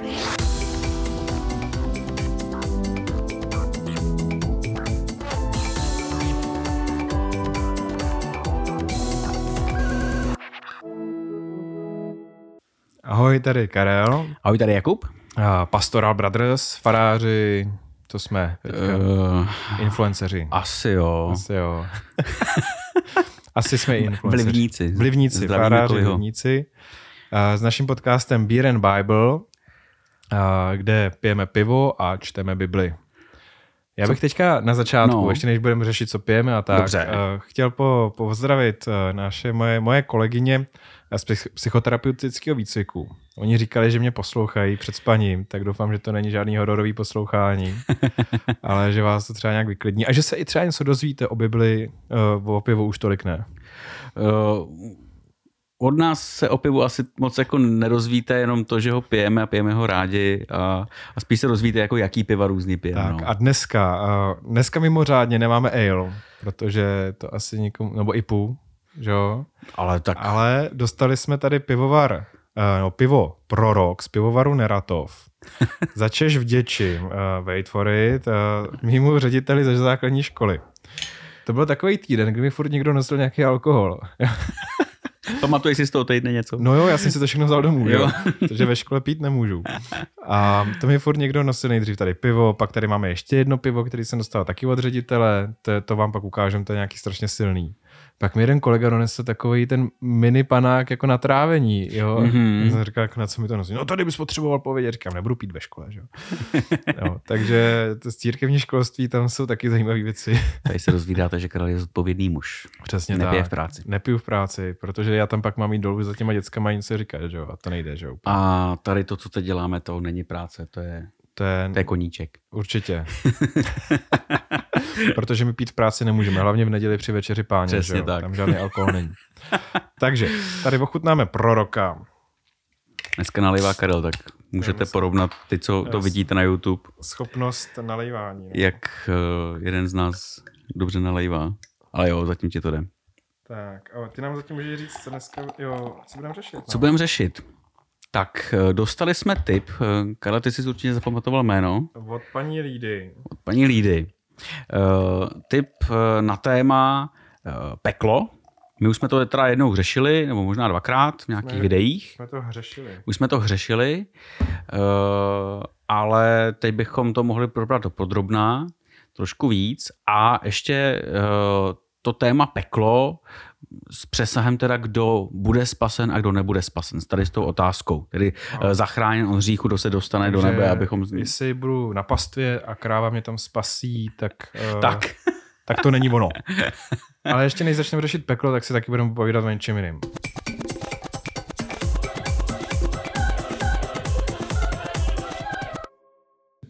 Ahoj, tady Karel. Ahoj, tady Jakub. A Pastoral Brothers, faráři, to jsme teďka. Uh, influenceři. Asi jo. Asi jo. asi jsme influenceři. Vlivníci. Vlivníci, faráři, vlivníci. Uh, s naším podcastem Beer and Bible, kde pijeme pivo a čteme Bibli. Já bych teďka na začátku, no. ještě než budeme řešit, co pijeme a tak, Dobře. Uh, chtěl po, pozdravit uh, naše moje, moje kolegyně z psychoterapeutického výcviku. Oni říkali, že mě poslouchají před spaním, tak doufám, že to není žádný hororový poslouchání, ale že vás to třeba nějak vyklidní. A že se i třeba něco dozvíte o Bibli, uh, o pivu už tolik ne. Uh, od nás se o pivu asi moc jako nerozvíte, jenom to, že ho pijeme a pijeme ho rádi a, a spíš se rozvíte, jako jaký piva různý pijeme. Tak no. a dneska, dneska mimořádně nemáme ale, protože to asi nikomu, nebo i půl, že jo? Ale tak... Ale dostali jsme tady pivovar, no, pivo Prorok z pivovaru Neratov. Začeš vděčím, uh, wait for it, uh, mýmu řediteli ze základní školy. To byl takový týden, kdy mi furt někdo nosil nějaký alkohol. Pamatuješ si z toho týdne něco? No jo, já jsem si to všechno vzal domů, jo. protože ve škole pít nemůžu. A to mi furt někdo nosil nejdřív tady pivo, pak tady máme ještě jedno pivo, který jsem dostal taky od ředitele, to, to vám pak ukážem, to je nějaký strašně silný. Pak mi jeden kolega donesl takový ten mini panák jako na trávení, jo. Mm-hmm. Já jsem říkal, jako na co mi to nosí. No tady bys potřeboval povědět, říkám, nebudu pít ve škole, že jo. takže to z církevní školství tam jsou taky zajímavé věci. Tady se rozvídáte, že Karel je zodpovědný muž. Přesně Nepije tak. v práci. Nepiju v práci, protože já tam pak mám jít dolů za těma dětskama něco říkat, že jo. A to nejde, že jo. A tady to, co teď děláme, to není práce, to je, To je, to je koníček. určitě. protože my pít v práci nemůžeme, hlavně v neděli při večeři páně, že Přesně jo? tak. tam žádný alkohol není. Takže tady ochutnáme proroka. Dneska nalivá Karel, tak můžete porovnat ty, co to vidíte na YouTube, Schopnost nalejvání. no. jak uh, jeden z nás dobře nalejvá. Ale jo, zatím ti to jde. Tak, a ty nám zatím můžeš říct, co dneska, jo, co budeme řešit. No. Co budeme řešit? Tak, eh, dostali jsme tip. eh, Karel, ty jsi určitě zapamatoval jméno. Od paní Lídy. Od paní Lídy. Uh, tip eh, na téma uh, peklo. My už jsme to teda jednou řešili, nebo možná dvakrát v nějakých Jsme- videích. Jsme to hřešili. Už jsme to hřešili, ale teď bychom to mohli probrat dopodrobná, trošku víc. A ještě to téma peklo s přesahem teda, kdo bude spasen a kdo nebude spasen. Tady s tou otázkou. Tedy uh, zachráněn od hříchu, kdo se dostane do Takže nebe, abychom... Jestli budu na pastvě a kráva mě tam spasí, tak, uh, Tak, tak to není ono. Ale ještě než začneme řešit peklo, tak si taky budeme povídat o něčem jiným.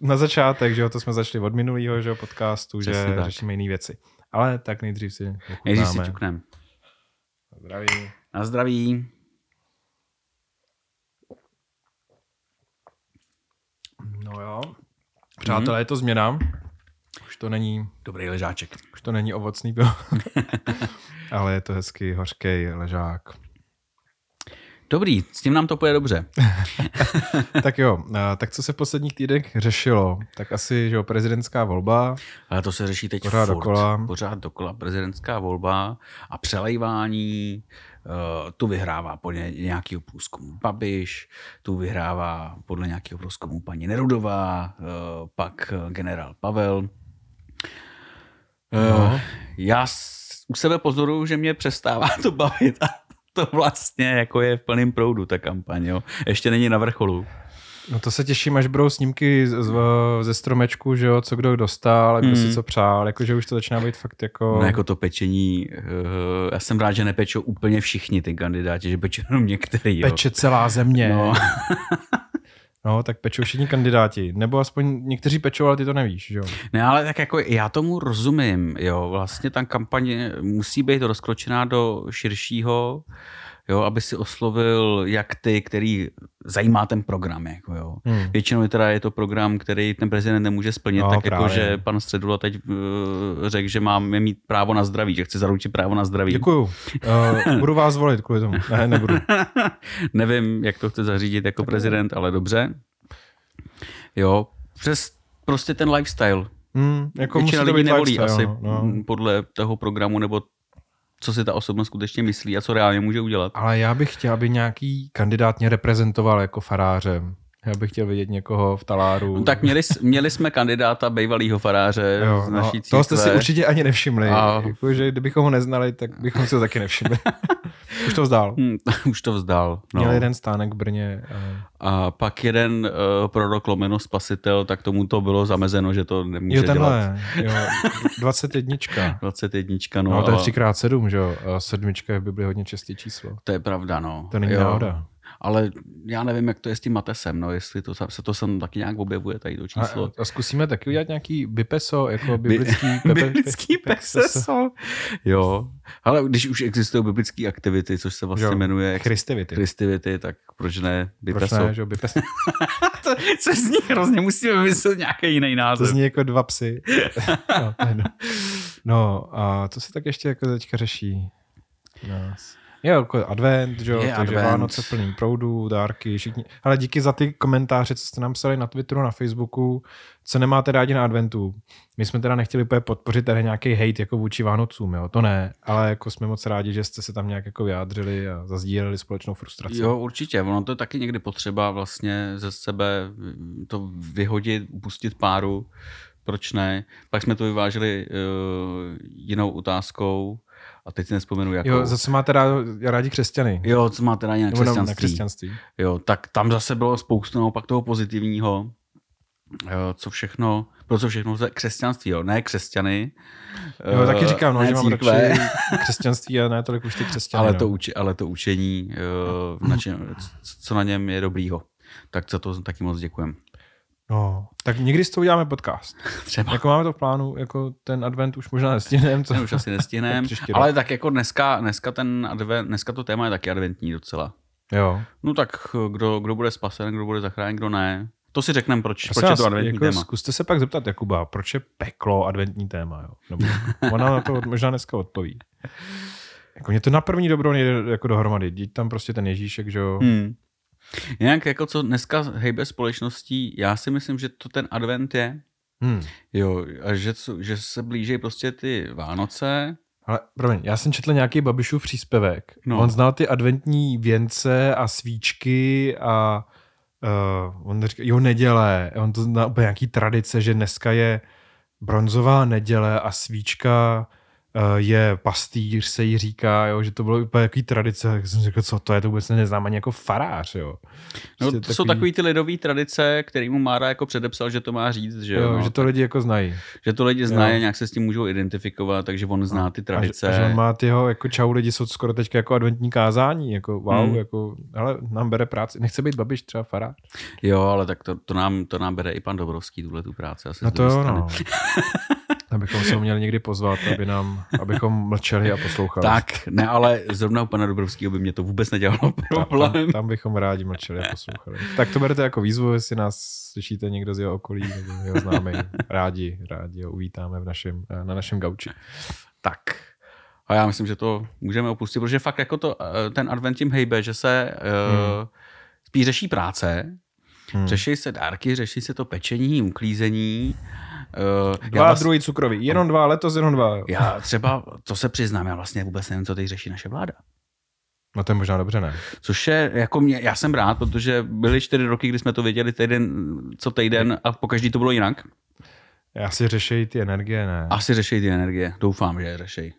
Na začátek, že jo, to jsme začali od minulého že jo, podcastu, Přesně že tak. řešíme jiné věci. Ale tak nejdřív si nejdřív si ochutnáme. Zdraví. Na zdraví. No jo. Přátelé, je to změna. Už to není, Dobrý ležáček. už to není ovocný pivo. Ale je to hezký, hořký ležák. Dobrý, s tím nám to půjde dobře. tak jo, tak co se v posledních týdnech řešilo? Tak asi, že jo, prezidentská volba. Ale to se řeší teď Pořád furt. dokola. Pořád dokola. Prezidentská volba a přelejvání. Uh, tu vyhrává podle nějakého průzkumu Babiš, tu vyhrává podle nějakého průzkumu paní Nerudová, uh, pak generál Pavel. Uh, No. Já s- u sebe pozoruju, že mě přestává to bavit a to vlastně jako je v plném proudu ta kampaň. Jo. Ještě není na vrcholu. No to se těším, až budou snímky z, z, ze stromečku, že jo, co kdo dostal, kdo Mm. si co přál, jakože už to začíná být fakt jako... No jako to pečení, uh, já jsem rád, že nepečou úplně všichni ty kandidáti, že pečou jenom některý. Jo. Peče celá země. No. no, tak pečou všichni kandidáti. Nebo aspoň někteří pečou, ale ty to nevíš, jo. Ne, ale tak jako já tomu rozumím, jo, vlastně ta kampaně musí být rozkročená do širšího, jo, aby si oslovil jak ty, který zajímá ten program, jako jo. Hmm. Většinou teda je to program, který ten prezident nemůže splnit, No, tak jako, právě. že pan Středula teď uh, řekl, že máme mít právo na zdraví, že chce zaručit právo na zdraví. Děkuju. Uh, budu vás volit kvůli tomu. Ne, nebudu. Nevím, jak to chce zařídit jako prezident, ale dobře. Jo, přes prostě ten lifestyle. Hmm, jako Většina lidí nevolí lifestyle, asi no, no. podle toho programu nebo co si ta osobnost skutečně myslí a co reálně může udělat. Ale já bych chtěl, aby nějaký kandidát mě reprezentoval jako farářem. Já bych chtěl vidět někoho v taláru. No, tak měli, měli jsme kandidáta bývalého faráře jo, z no, naší toho jste si určitě ani nevšimli. A- Jakože kdybychom ho neznali, tak bychom si ho taky nevšimli. Už to vzdál. Hm, už to vzdal. No. Měl jeden stánek v Brně. A... A pak jeden uh, prorok lomeno spasitel, tak tomu to bylo zamezeno, že to nemůže Jo, dělat. tenhle. Jo, 21. 21, no, No, to je a 3x7, že jo? A sedmička je v Bibli hodně časté číslo. to je pravda, no. To není Jo. náhoda. Ale já nevím, jak to je s tím Matesem, no, jestli to, se to sem taky nějak objevuje, tady to A, číslo. a zkusíme taky udělat nějaký bipeso, jako biblický, pepe, biblický pe- peseso. Jo, ale když už existují biblické aktivity, což se vlastně Jo, jmenuje Christivity. Christivity, tak proč ne Proč bipeso? ne, že bipeso. to se zní hrozně, musíme vymyslet nějaký jiný To název. zní jako dva psy. No, to no a to se tak ještě jako teďka řeší. Nás. Je jako advent, že jo, takže advent. Vánoce plný proudů, dárky, všichni. Ale díky za ty komentáře, co jste nám psali na Twitteru, na Facebooku, co nemáte rádi na adventu. My jsme teda nechtěli úplně podpořit tady nějaký hate jako vůči Vánocům, jo, to ne, ale jako jsme moc rádi, že jste se tam nějak jako vyjádřili a zazdíleli společnou frustraci. Jo, určitě. Ono to je taky někdy potřeba vlastně ze sebe to vyhodit, upustit páru. Proč ne? Pak jsme to vyvážili uh, jinou otázkou a teď si nespomenu jakou. Jo, zase máte rád, rádi křesťany. jo co máte rádi na křesťanství. na křesťanství. Jo, tak tam zase bylo spoustu naopak toho pozitivního. Jo, co všechno, pro co všechno křesťanství, jo, ne křesťany. Jo, eh, taky říkám, no, že mám radši křesťanství a ne tolik už ty křesťany. ale, no. to uči, ale to učení, eh, na čem, co na něm je dobrýho. Tak za to taky moc děkujem. No, tak někdy s tou uděláme podcast. Třeba. Jako máme to v plánu, jako ten advent už možná nestihneme. Co? To už asi nestihneme. Ale tak jako dneska, dneska, ten advent, dneska to téma je taky adventní docela. Jo. No tak kdo, kdo bude spasen, kdo bude zachráněn, kdo ne. To si řekneme, proč, proč je to adventní jako téma. Zkuste se pak zeptat Jakuba, proč je peklo adventní téma. Jo? Nebo, ona na to možná dneska odpoví. Jako mě to na první dobro nejde jako dohromady. Díť tam prostě ten Ježíšek, že jo. Hmm. Jinak jako co dneska hejbe společností, já si myslím, že to ten advent je. Hmm. Jo, a že, že se blíží prostě ty Vánoce. Ale promiň, já jsem četl nějaký Babišův příspěvek. No. On znal ty adventní věnce a svíčky a uh, on říkal, jo, neděle. On to zná úplně nějaký tradice, že dneska je bronzová neděle a svíčka je pastýř, se jí říká, jo, že to bylo úplně jaký tradice. Tak jsem řekl, co to je, to vůbec neznám ani jako farář, jo. No, Prostě to jsou takový ty lidové tradice, který mu Mára jako předepsal, že to má říct, že, jo, jo, no, že to lidi jako znají. že to lidi znají, Jo. nějak se s tím můžou identifikovat, takže on zná ty A že, tradice. a že on má tyho, jako čau lidi, jsou skoro teďka jako adventní kázání, jako wow, Hmm. jako, ale nám bere práci. Nechce být babiš třeba farář. Jo, ale tak to, to, nám, to nám bere i pan Dobrovský, tuhle tu práci. Asi No to jo, no. Abychom se ho měli někdy pozvat, aby nám, abychom mlčeli a poslouchali. Tak, ne, ale zrovna u pana Dobrovského by mě to vůbec nedělalo tam, problém. tam, tam, bychom rádi mlčeli a poslouchali. Tak to berete jako výzvu, jestli nás slyšíte někdo z jeho okolí nebo jeho známý. Rádi, rádi ho uvítáme v našem, na našem gauči. Tak. A já myslím, že to můžeme opustit, protože fakt jako to, eh, ten advent tím hejbe, že se hmm. spíš řeší práce, hmm. řeší se dárky, řeší se to pečení, uklízení. Uh, Dva vás... druhý cukroví. Jenom dva, letos jenom dva. jo. Já třeba, to se přiznám, já vlastně vůbec nevím, co teď řeší naše vláda. No to je možná dobře, ne? Což je, jako mě, já jsem rád, protože byly čtyři roky, kdy jsme to věděli týden, co týden a po každý to bylo jinak. Já si řešejí ty energie, ne? Asi řeší ty energie, doufám, že je řeší.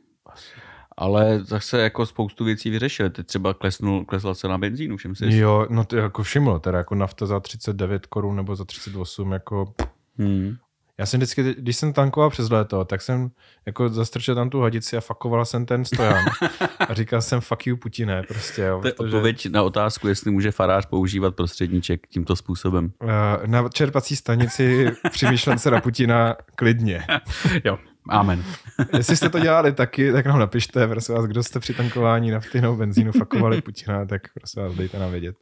Ale zase jako spoustu věcí vyřešili. Teď třeba klesnul, klesla cena benzínu, všem si. Jo, no to jako všiml, teda jako nafta za 39 korun nebo za 38, jako Hmm. Já jsem vždycky, když jsem tankoval přes léto, tak jsem jako zastrčil tam tu hadici a fakoval jsem ten stojan. A říkal jsem fuck you Putine, prostě jo. To je protože, odpověď na otázku, jestli může farář používat prostředníček tímto způsobem. eh, Na čerpací stanici při myšlence na Putina klidně. Jo, amen. Jestli jste to dělali taky, tak nám napište, prosím vás, kdo jste při tankování nafty nebo benzínu fakovali Putina, tak prosím vás, dejte nám vědět.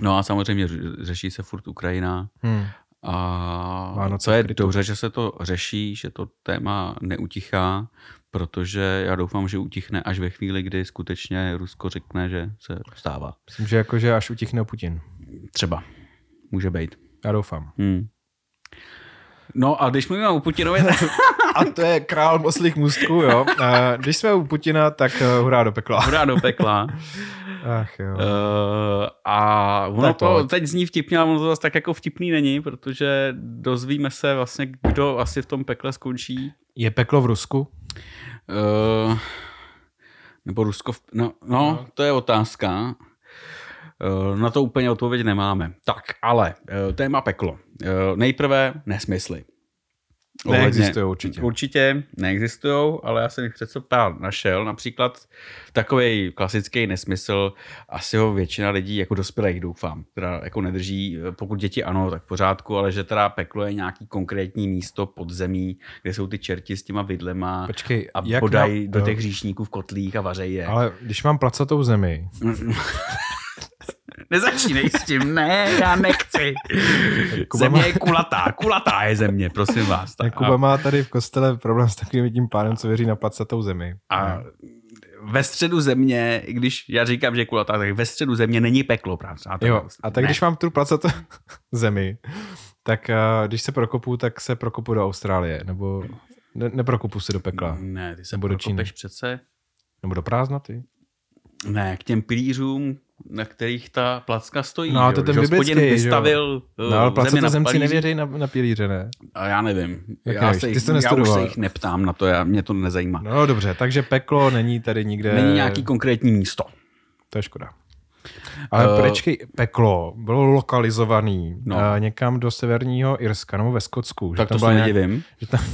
No a samozřejmě řeší se furt Ukrajina. Hmm. A Vánoce to je krytu. dobře, že se to řeší, že to téma neutichá, protože já doufám, že utichne až ve chvíli, kdy skutečně Rusko řekne, že se vstává. Myslím, že jakože až utichne Putin. Třeba. Může být. Já doufám. Hmm. No a když mluvíme o Putinovi, tak... A to je král moslých můstků, jo. A když jsme u Putina, tak uh, hurá do pekla. Hurá do pekla. Ach jo. Uh, a ono tak to teď zní vtipně, ale ono to zase tak jako vtipný není, protože dozvíme se vlastně, kdo asi v tom pekle skončí. Je peklo v Rusku? Uh, nebo Rusko v... No, no, no, to je otázka. Uh, na to úplně odpověď nemáme. Tak, ale uh, téma peklo. Uh, nejprve nesmysly. Neexistují určitě. Určitě neexistují, ale já jsem jich přece pár našel. Například takový klasický nesmysl, asi ho většina lidí, jako dospělých doufám, která jako nedrží, pokud děti ano, tak v pořádku, ale že teda peklo je nějaký konkrétní místo pod zemí, kde jsou ty čerti s těma vidlema Počkej, a podají na... do těch hříšníků v kotlích a vařejí je. Ale když mám placatou zemi, Nezačínej s tím, ne, já nechci. Kuba země má... je kulatá, kulatá je země, prosím vás. Tak, Kuba má tady v kostele problém s takovým tím pánem, co věří na placatou zemi. A ve středu země, když já říkám, že je kulatá, tak ve středu země není peklo, přátelé. Jo, a tak ne. když mám tu placatou zemi, tak uh, když se prokopu, tak se prokopu do Austrálie, nebo ne, neprokopu se do pekla. Ne, ty se nebo do Číny. přece. Nebo do prázdnoty. Ne, k těm pilířům, na kterých ta placka stojí. No, to ten biblický, vystavil jo. No, ale placatozemci nevěří na, na pilíře, ne? A já nevím. já, se jich, já už se jich neptám na to, já, mě to nezajímá. No dobře, takže peklo není tady nikde... Není nějaký konkrétní místo. To je škoda. Ale uh, počkej, peklo bylo lokalizovaný no. uh, někam do severního Irska, nebo ve Skotsku. Tak to se nedivím. Že tam,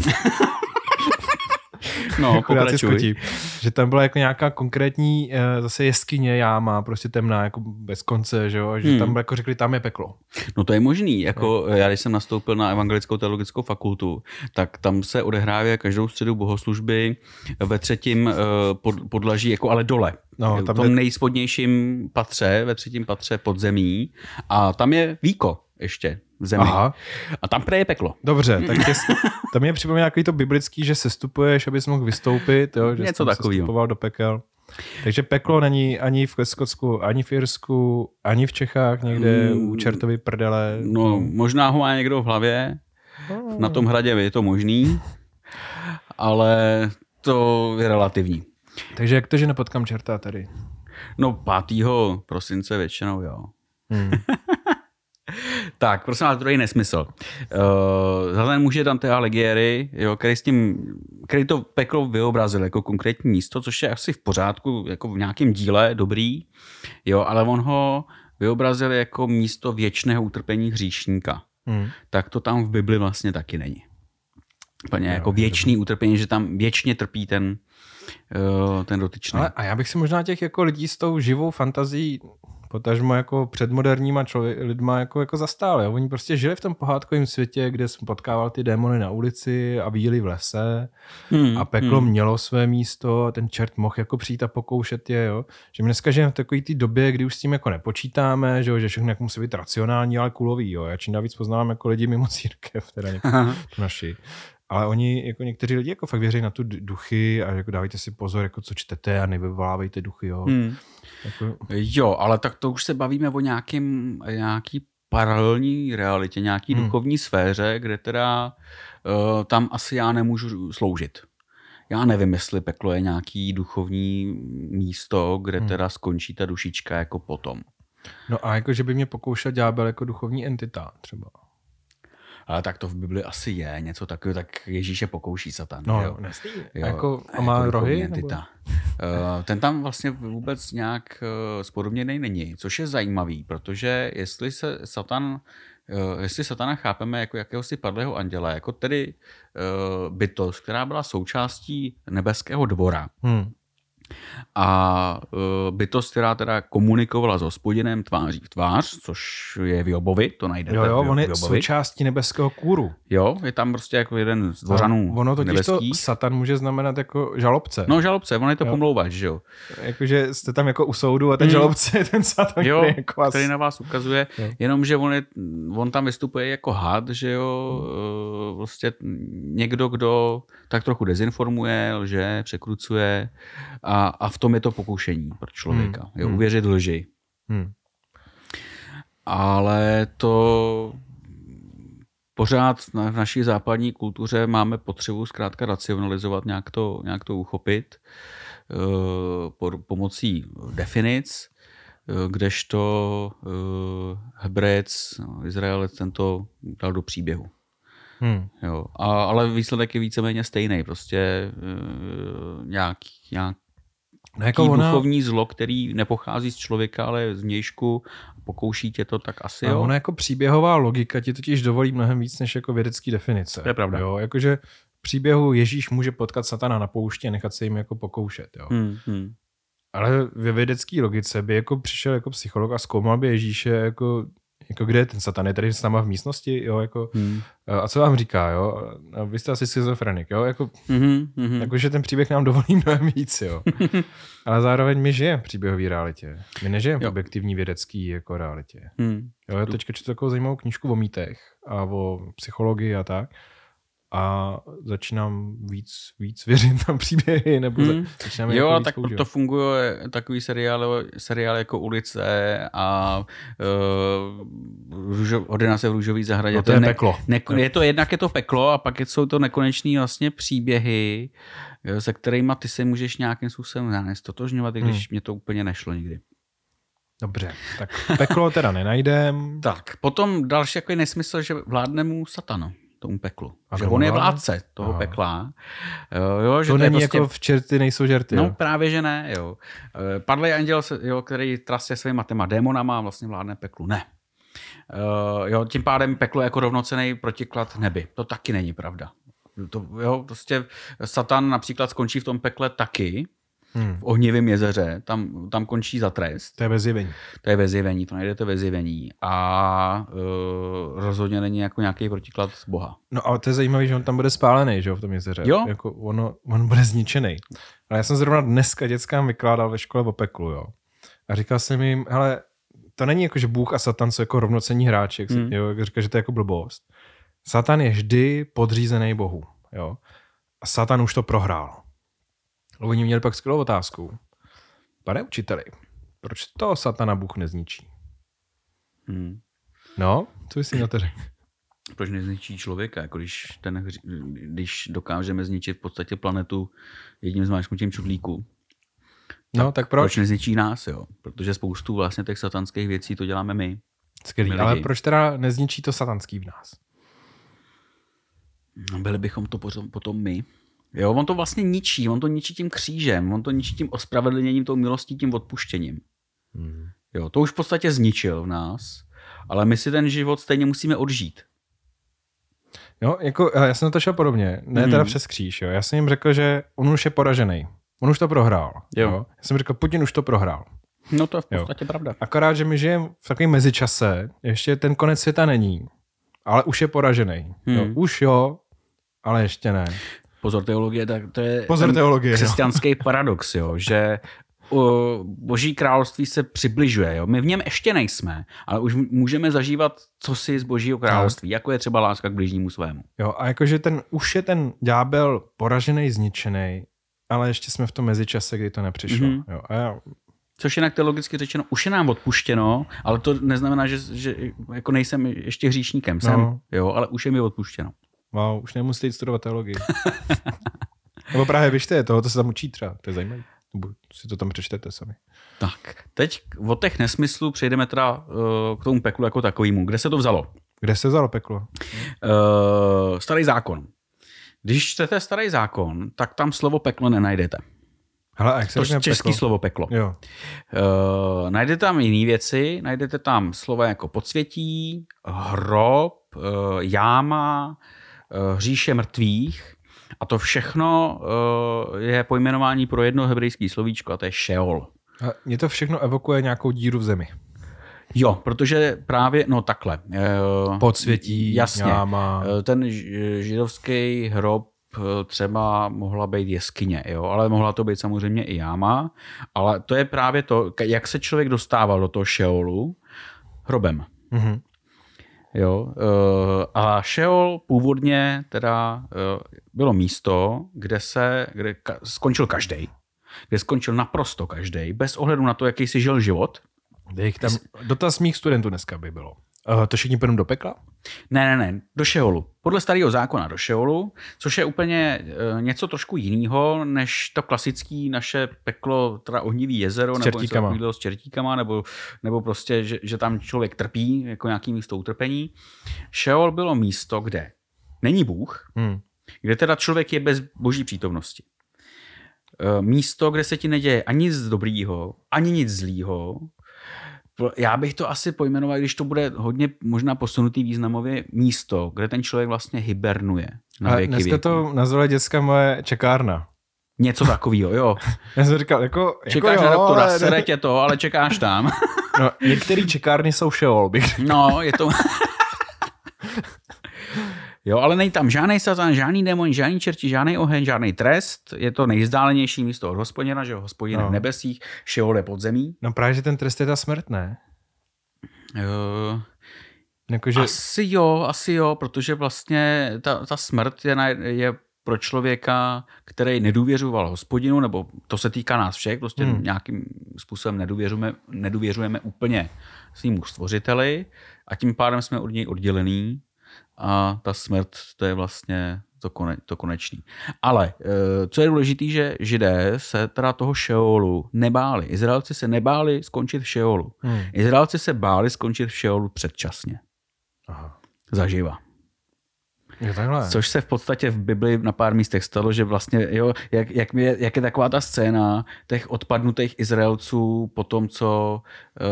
No, pokračuj. Že tam byla jako nějaká konkrétní uh, zase jeskyně, jáma, prostě temná, jako bez konce, že jo? Že hmm. tam jako řekli, tam je peklo. No to je možný. Jako no. já, když jsem nastoupil na Evangelickou teologickou fakultu, tak tam se odehrává každou středu bohoslužby ve třetím uh, pod, podlaží, jako ale dole. No, tam v tom je... nejspodnějším patře, ve třetím patře podzemí a tam je víko ještě v zemi. Aha. A tam je peklo. Dobře, tak tě, to mě připomíná takový to biblický, že sestupuješ, abys mohl vystoupit, jo, že Něco sestupoval do pekel. Takže peklo není ani v Skotsku, ani v Irsku, ani v Čechách někde mm, u čertovy prdele. No, možná ho má někdo v hlavě. Na tom hradě je to možný, ale to je relativní. Takže jak to, že nepotkám čerta tady? No 5. prosince většinou, jo. Hmm. tak, prosím vás, druhý nesmysl. Uh, za ten může Dante Alighieri, jo, který, s tím, který to peklo vyobrazil jako konkrétní místo, což je asi v pořádku, jako v nějakém díle dobrý, jo, ale on ho vyobrazil jako místo věčného utrpení hříšníka. Hmm. Tak to tam v Bibli vlastně taky není. Úplně jo, jako věčný utrpení, že tam věčně trpí ten, uh, ten dotyčný. Ale, a já bych si možná těch jako lidí s tou živou fantazí potažmo jako předmoderníma člověk, lidma jako, jako zastáli. Oni prostě žili v tom pohádkovém světě, kde jsem potkával ty démony na ulici a víli v lese hmm, a peklo hmm. mělo své místo a ten čert mohl jako přijít a pokoušet je. Jo? Že my dneska žijeme v takové té době, kdy už s tím jako nepočítáme, že, jo? že všechno jako musí být racionální, ale kulový. Jo? Já čím navíc poznávám jako lidi mimo církev, teda naši. Ale oni, jako někteří lidi, jako fakt věří na tu duchy a jako dávajte si pozor, jako co čtete a nevyvolávejte duchy, jo. Hmm. Jako... Jo, ale tak to už se bavíme o nějakým, nějaký paralelní realitě, nějaký hmm. duchovní sféře, kde teda uh, tam asi já nemůžu sloužit. Já nevím, jestli peklo je nějaký duchovní místo, kde hmm. teda skončí ta dušička jako potom. No a jako, že by mě pokoušel ďábel jako duchovní entita třeba ale tak to v Bibli asi je, něco takového, tak Ježíše pokouší Satan. No, jo. Jo, jako, a má jako rohy? Uh, ten tam vlastně vůbec nějak uh, spodobněný není, což je zajímavý, protože jestli se Satan uh, jestli satana chápeme jako jakéhosi padlého anděla, jako tedy uh, bytost, která byla součástí nebeského dvora, hmm a uh, bytost, která teda komunikovala s hospodinem tváří v tvář, což je v Jobovi, to najdete Jo, jo, on je součástí nebeského kůru. Jo, je tam prostě jako jeden z dvořanů Ono totiž to satan může znamenat jako žalobce. No žalobce, on je to jo. pomlouvač, že jo. Jakože jste tam jako u soudu a ten mm. žalobce je ten satan, jo, který, jako vás... který na vás ukazuje, jo. jenomže on, je, on tam vystupuje jako had, že jo, hmm. vlastně někdo, kdo tak trochu dezinformuje, lže, překrucuje a, a v tom je to pokoušení pro člověka. Hmm. Jo, hmm. uvěřit lži. Hmm. Ale to pořád v naší západní kultuře máme potřebu zkrátka racionalizovat, nějak to, nějak to uchopit uh, pomocí definic, uh, kdežto Hebrejec, no, Izraelec tento dal do příběhu. Hmm. Jo. A, ale výsledek je víceméně stejný. Prostě nějaký, nějaký no jako ona... duchovní zlo, který nepochází z člověka, ale z nějšku pokouší tě to, tak asi a jo. Ona jako příběhová logika ti totiž dovolí mnohem víc než jako vědecký definice. To je pravda. Jo? Jakože příběhu Ježíš může potkat satana na poušti a nechat se jim jako pokoušet. Jo? Hmm, hmm. Ale ve vědecké logice by jako přišel jako psycholog a zkoumal by Ježíše jako jako kde je ten satan? Je tady s náma v místnosti? Jo, jako, hmm. A co vám říká? Jo? A vy jste asi schizofrenik. Jo? Jako, mm-hmm, mm-hmm. jako, že ten příběh nám dovolí mnohem víc. Jo? Ale zároveň my žijeme v příběhové realitě. My nežijeme v objektivní vědecké jako realitě. Hmm. Jo, já teďka čtu takovou zajímavou knížku o mýtech a o psychologii a tak a začínám víc, víc věřit na příběhy, nebo hmm. začínám Jo, jako tak používat. to funguje takový seriál, seriál jako Ulice a uh, růžo, Ordinace v růžové zahradě. No to, to je ne, peklo. Ne, je to jednak je to peklo a pak jsou to nekoneční vlastně příběhy, se kterými ty se můžeš nějakým způsobem stotožňovat, i když hmm. mě to úplně nešlo nikdy. Dobře, tak peklo teda nenajdem. tak, potom další jako nesmysl, že vládne mu satano tomu peklu. A že on je vládce toho Aha. pekla. Jo, že to, to není prostě... jako v čerty nejsou žerty. No jo. právě, že ne. Jo. Eh, Padlý anděl, jo, který trasuje svýma těma démonama vlastně vládne peklu. Ne. Uh, jo, tím pádem peklo je jako rovnocený protiklad nebi. To taky není pravda. To, jo, prostě Satan například skončí v tom pekle taky, hmm. v ohnivém jezeře, tam, tam končí za trest. To je vezjevení. To je vezjevení, to najdete vezjevení. A uh, rozhodně není jako nějaký protiklad Boha. No ale to je zajímavé, že on tam bude spálený, že jo, v tom jezeře. Jo. Jako ono, on bude zničený. Ale já jsem zrovna dneska dětskám vykládal ve škole o peklu, jo. A říkal jsem jim, hele, to není jako, že Bůh a Satan jsou jako rovnocení hráči, jak, hmm. jo, jak říká, že to je jako blbost. Satan je vždy podřízený Bohu, jo. A Satan už to prohrál. Oni měli pak skvělou otázku. Pane učiteli, proč to satana Bůh nezničí? Hmm. No, co jsi na to řekl? Proč nezničí člověka? Jako když, ten, když dokážeme zničit v podstatě planetu jedním zmáčknutím čudlíku, No, tak, tak proč? Proč nezničí nás, jo? Protože spoustu vlastně těch satanských věcí to děláme my. Skvělý, ale proč teda nezničí to satanský v nás? No, byli bychom to potom my. Jo, on to vlastně ničí, on to ničí tím křížem, on to ničí tím ospravedlněním, tou milostí, tím odpuštěním. Hmm. Jo, to už v podstatě zničil v nás, ale my si ten život stejně musíme odžít. Jo, jako já jsem na to šel podobně, ne hmm. teda přes kříž, jo. Já jsem jim řekl, že on už je poražený. On už to prohrál. Jo. jo. Já jsem řekl, Putin už to prohrál. No to je v podstatě jo. pravda. Akorát, že my žijeme v takovém mezičase, ještě ten konec světa není, ale už je poražený. Hmm. Jo. Už jo, ale ještě ne. Pozor, teologie, tak to je Pozor, teologie, křesťanský jo. paradox, jo, že boží království se přibližuje. Jo? My v něm ještě nejsme, ale už můžeme zažívat co si z božího království, tak. jako je třeba láska k bližnímu svému. Jo, a jakože ten, už je ten ďábel poražený, zničený, ale ještě jsme v tom mezičase, kdy to nepřišlo. Mm-hmm. Jo, a já... Což jinak teologicky řečeno, už je nám odpuštěno, ale to neznamená, že, že jako nejsem ještě hříšníkem. Jsem, no. jo, ale už je mi odpuštěno. Wow, už nemusíte jít studovat teologii. Nebo právě běžte, toho se tam učí třeba, to je zajímavé. Nebo si to tam přečtete sami. Tak, teď od těch nesmyslů přejdeme teda uh, k tomu peklu jako takovému. Kde se to vzalo? Kde se vzalo peklo? Uh, starý zákon. Když čtete starý zákon, tak tam slovo peklo nenajdete. Hele, jak se to český peklo? slovo peklo. Jo. Uh, najdete tam jiné věci, najdete tam slova jako podsvětí, hrob, uh, jáma, uh, hříše mrtvých a to všechno uh, je pojmenování pro jedno hebrejské slovíčko a to je Sheol. A mě to všechno evokuje nějakou díru v zemi. Jo, protože právě, no takhle. Podsvětí, jasně. Jáma. Ten židovský hrob třeba mohla být jeskyně, jo, ale mohla to být samozřejmě i jáma, ale to je právě to, jak se člověk dostával do toho šeolu hrobem. Mm-hmm. Jo, eh, a Sheol původně teda eh, bylo místo, kde se kde skončil každý, kde skončil naprosto každý, bez ohledu na to, jaký si žil život. Dej tam, dotaz mých studentů dneska by bylo. Uh, to všichni půjdou do pekla? Ne, ne, ne, do Šeolu. Podle starého zákona do Šeolu, což je úplně e, něco trošku jiného, než to klasický naše peklo, teda ohnivý jezero, S nebo něco s čertíkama, nebo, nebo prostě, že, že, tam člověk trpí, jako nějaký místo utrpení. Šeol bylo místo, kde není Bůh, Hmm. kde teda člověk je bez boží přítomnosti. E, Místo, kde se ti neděje ani nic dobrýho, ani nic zlýho. Já bych to asi pojmenoval, když to bude hodně možná posunutý významově, místo, kde ten člověk vlastně hibernuje na věky dneska věků. to nazvala děcka moje čekárna. Něco takového, jo. Já jsem říkal, jako, Čekáš jako na jo, doktora, ale- sere tě to, ale čekáš tam. No, některé čekárny jsou Sheol, bych No, je to... Jo, ale není tam žádný satan, žádný démon, žádný čerti, žádný oheň, žádný trest. Je to nejzdálenější místo od hospodina, že hospodin no. V nebesích, Šeol je pod zemí. No právě, že ten trest je ta smrt, ne? Jo, Jakože, Asi jo, asi jo, protože vlastně ta, ta smrt je, na, je pro člověka, který nedůvěřoval hospodinu, nebo to se týká nás všech, prostě hmm. Nějakým způsobem nedůvěřujeme, nedůvěřujeme úplně svýmu stvořiteli a tím pádem jsme od něj oddělený a ta smrt to je vlastně to, kone, to konečný. Ale eh, co je důležité, že židé se teda toho Šeolu nebáli. Izraelci se nebáli skončit v Šeolu. hmm. Izraelci se báli skončit v Šeolu předčasně. Aha. Zaživa. Takhle. Což se v podstatě v Bibli na pár místech stalo, že vlastně, jo, jak, jak, je, jak je taková ta scéna těch odpadnutých Izraelců po tom, co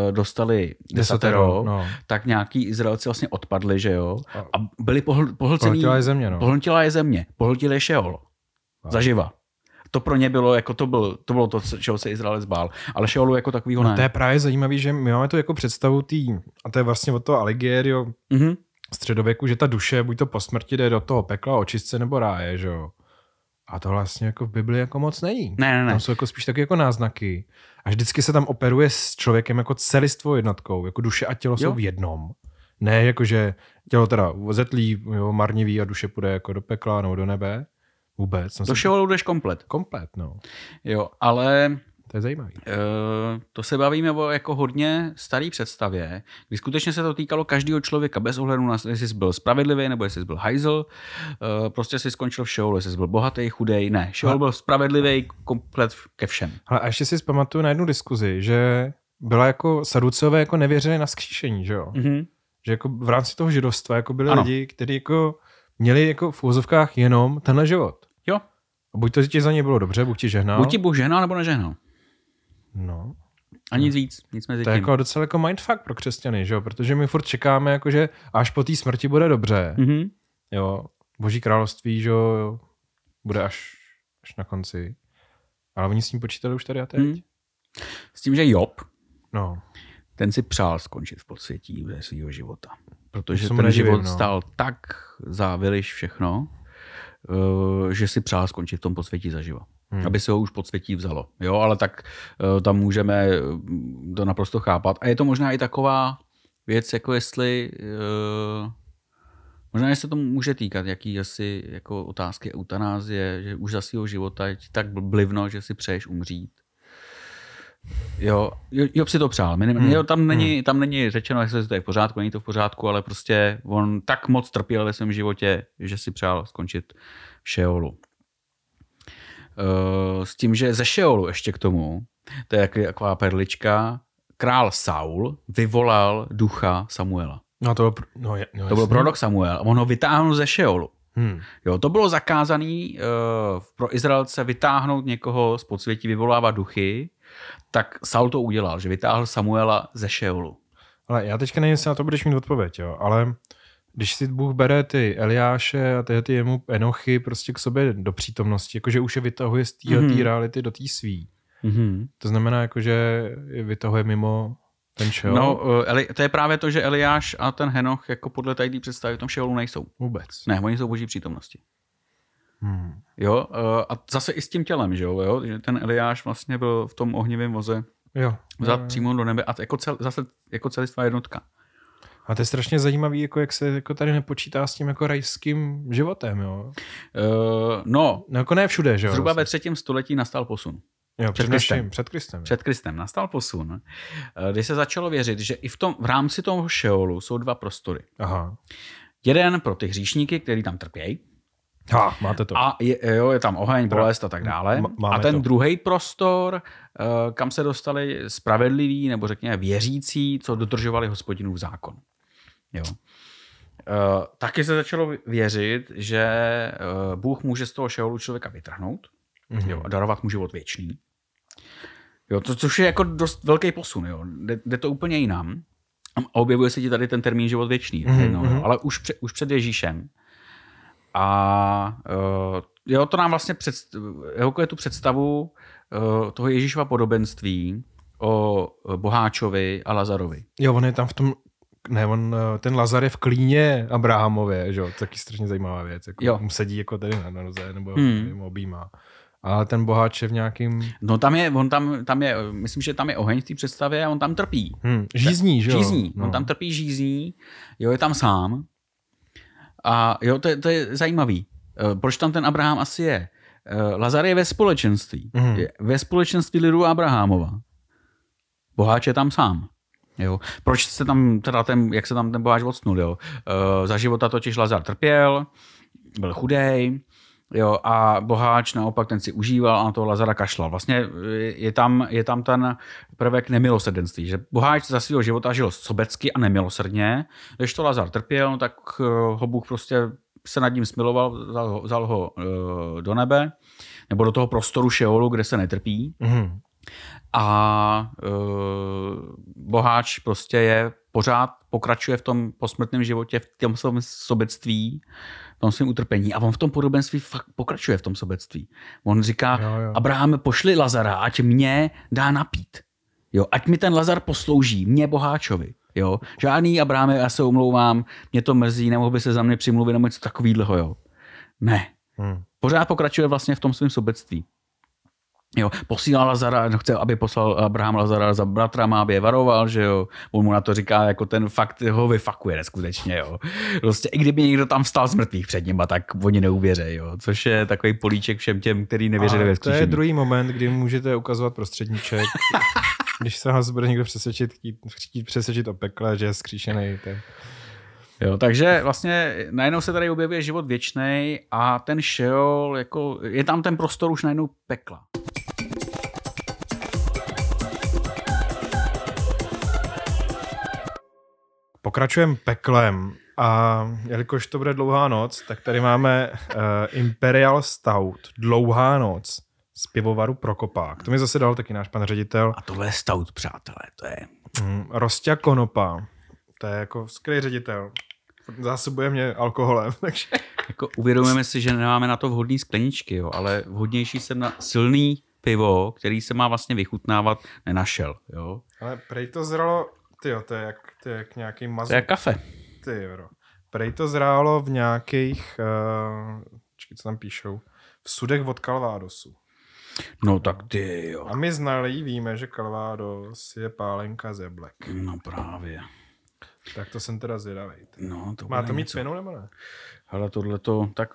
uh, dostali desatero, no. tak nějaký Izraelci vlastně odpadli, že jo, A- byli pohl, pohlcený, Pohltila je země, no. pohltila je země, pohltili je Šeol. A- Zaživa. To pro ně bylo, jako to, byl, to bylo to, čeho se Izrael zbál. Ale Šeolu jako takovýho No ne. to je právě zajímavé, že my máme tu jako představu tý, a to je vlastně od toho Aligierio Mhm. Středověku, že ta duše buď to po smrti jde do toho pekla, očistce nebo ráje, že jo. A to vlastně jako v Bibli jako moc není. Ne, ne, ne. Tam jsou jako spíš taky jako náznaky. A vždycky se tam operuje s člověkem jako celistvou jednotkou, jako duše a tělo Jo. jsou v jednom. Ne jako, že tělo teda zetlí, jo, marnivý a duše půjde jako do pekla nebo do nebe. Vůbec. Do Šeolu jdeš komplet. Komplet, no. Jo, ale To je zajímavý. Eh, to se bavíme o jako hodně starý představě, kdy skutečně se to týkalo každého člověka bez ohledu na to, jestli jsi byl spravedlivý nebo jestli jsi byl hajzl. Eh, prostě si skončil v Šeolu, jestli jsi byl bohatý, chudej. Ne, Ale- byl spravedlivý komplet ke všem. Ale a ještě si zpamatuju na jednu diskuzi, že byla jako saducové jako nevěřili na skříšení, že jo? Mhm. Že jako v rámci toho židovstva jako byli Ano. lidi, kteří jako měli jako v úzovkách jenom tenhle život. Jo, A buď to ti za ně bylo dobře, Bůh ti žehnal. buď ti Bůh žehnal nebo nežehnal. No, A nic víc, nic mezi to je jako docela jako mindfuck pro křesťany, že jo? Protože my furt čekáme, jako, že až po té smrti bude dobře. Mhm. Jo, boží království, že jo, bude až, až na konci. Ale oni s tím počítali už tady a teď. Mhm. S tím, že Job, No, ten si přál skončit v podsvětí ve svého života. Protože ten nedivím, život no. stál tak za všechno, eh, že si přál skončit v tom podsvětí zaživa. Hmm. Aby se ho už podsvětí vzalo. Jo, ale tak eh, tam můžeme eh, to naprosto chápat. A je to možná i taková věc, jako jestli eh, Možná, se to může týkat, jaký asi jako otázky eutanázie, že už za svého života je ti tak blivno, že si přeješ umřít. Jo, Jo- Job si to přál. Minim, Hmm. jo, tam, není, tam není řečeno, jestli to je v pořádku, není to v pořádku, ale prostě on tak moc trpěl ve svém životě, že si přál skončit v Šeolu. Eh, S tím, že ze Šeolu ještě k tomu, to je taková perlička, král Saul vyvolal ducha Samuela. no to bylo, no, je, no To byl prorok Samuel a on ho vytáhnul ze Šeolu. Hmm. Jo, to bylo zakázané uh, pro Izraelce vytáhnout někoho z podsvětí, vyvolávat duchy, tak Saul to udělal, že vytáhl Samuela ze Šeolu. Ale já teďka nevím, jestli na to budeš mít odpověď, jo, ale když si Bůh bere ty Eliáše a tyhle ty jemu Enochy prostě k sobě do přítomnosti, jakože už je vytahuje z Mhm. mm-hmm. reality do té svý. Mm-hmm. To znamená, jakože je vytahuje mimo ten šel? No, uh, Eli, to je právě to, že Eliáš a ten Henoch jako podle tady té představy v tom Šeolu nejsou. Vůbec. Ne, oni jsou boží přítomnosti. Hmm. Jo, uh, a zase i s tím tělem, že jo, jo? že ten Eliáš vlastně byl v tom ohnivém voze Jo. vzat Jo, jo. přímo do nebe a jako cel, zase jako celistvá jednotka. A to je strašně zajímavý, jako jak se jako tady nepočítá s tím jako rajským životem, jo. Uh, no, No jako ne všude, že jo. Zhruba ve Vlastně. třetím století nastal posun. Jo, před, Kristem. před Kristem. Před Kristem nastal posun, eh, kdy se začalo věřit, že i v, tom, v rámci toho Šeolu jsou dva prostory. Aha. Jeden pro ty hříšníky, který tam trpějí, Ha, máte to. a je, jo, je tam oheň, bolest a tak dále. máme A ten druhý prostor, eh, kam se dostali spravedliví, nebo řekněme věřící, co dodržovali hospodinův zákon. Jo. Eh, Taky se začalo věřit, že eh, Bůh může z toho Šeolu člověka vytrhnout Mhm. jo, a darovat mu život věčný. Jo, to, což je jako dost velký posun. Jo. Jde, jde to úplně jinam. A objevuje se ti tady ten termín život věčný. Mhm, Mm-hmm. No, jo, ale už, před, už před Ježíšem. A uh, jo, to nám vlastně před, evokuje tu představu uh, toho Ježíšova podobenství o Boháčovi a Lazarovi. Jo, on je tam v tom, ne, on, eh, ten Lazar je v klíně Abrahamově, že jo, taky strašně zajímavá věc. Jako, Jo. Mu sedí jako tady na noze, nebo Hmm. hmm. objímá. Ale ten boháč je v nějakým No tam je, on tam, tam je, myslím, že tam je oheň v té představě a on tam trpí. hmm, žízní, že jo? Žízní. No. On tam trpí žízní, jo, je tam sám. A jo, to, je- to je zajímavý. Eh, Proč tam ten Abraham asi je? Eh, Lazar je ve společenství. Mhm. Je ve společenství lidu Abrahamova. Boháč je tam sám. Jo. Proč se tam, teda ten, jak se tam ten boháč odsnul, jo? E, za života totiž Lazar trpěl, byl chudej, jo, a boháč naopak ten si užíval a na toho Lazara kašlal. Vlastně je- je tam, je tam ten prvek nemilosrdenství, že boháč za svého života žil sobecky a nemilosrdně, když to Lazar trpěl, tak eh, ho Bůh prostě se nad ním smiloval, vzal ho, vzal ho eh, do nebe, nebo do toho prostoru Šeolu, kde se netrpí. Mhm. A e, boháč prostě je pořád pokračuje v tom posmrtném životě, v tom svém sobectví, v tom svém utrpení. A on v tom podobenství fakt pokračuje v tom sobectví. On říká, Jo, jo. Abrahame, pošli Lazara, ať mě dá napít. Jo, ať mi ten Lazar poslouží, mě boháčovi. Jo, žádný Abrahame, já se omlouvám, mě to mrzí, nemohl by se za mě přimluvit nebo něco takového, jo. Ne, Hmm. pořád pokračuje vlastně v tom svém sobectví. Jo, posílal Lazara, no chce, aby poslal Abraham Lazara za bratrama, aby je varoval, že jo. On mu na to říká, jako ten fakt ho vyfakuje neskutečně, jo. Prostě i kdyby někdo tam vstal z mrtvých před nima, tak oni neuvěří, jo. Což je takový políček všem těm, který nevěřili ve to je druhý moment, kdy můžete ukazovat prostředníček, když se vás bude někdo přesvědčit, chtít přesvědčit o pekle, že je skříšený. Tak... Jo, takže vlastně najednou se tady objevuje život věčný a ten Sheol, jako, je tam ten prostor už najednou pekla. Pokračujeme peklem a jelikož to bude dlouhá noc, tak tady máme uh, Imperial Stout, dlouhá noc z pivovaru Prokopák. To mi zase dal taky náš pan ředitel. A tohle je stout, přátelé, to je Mm, Rostia Konopa, to je jako skvělý ředitel. Zásobuje mě alkoholem, takže... Jako uvědomujeme si, že nemáme na to vhodné skleničky, jo, ale vhodnější jsem na silný pivo, který se má vlastně vychutnávat, nenašel. Jo. Ale prej to zralo, ty to je jak, to je jak nějaký mazu. To je kafe. Ty jo. Prej to zrálo v nějakých, uh, čekaj, co tam píšou, v sudech od Calvadosu. No tak ty jo. A my znalí víme, že Calvados je pálenka ze Black. No právě. Tak to jsem teda zvědavý. No, to Má to mít cenu nebo ne? Ale tohle to tak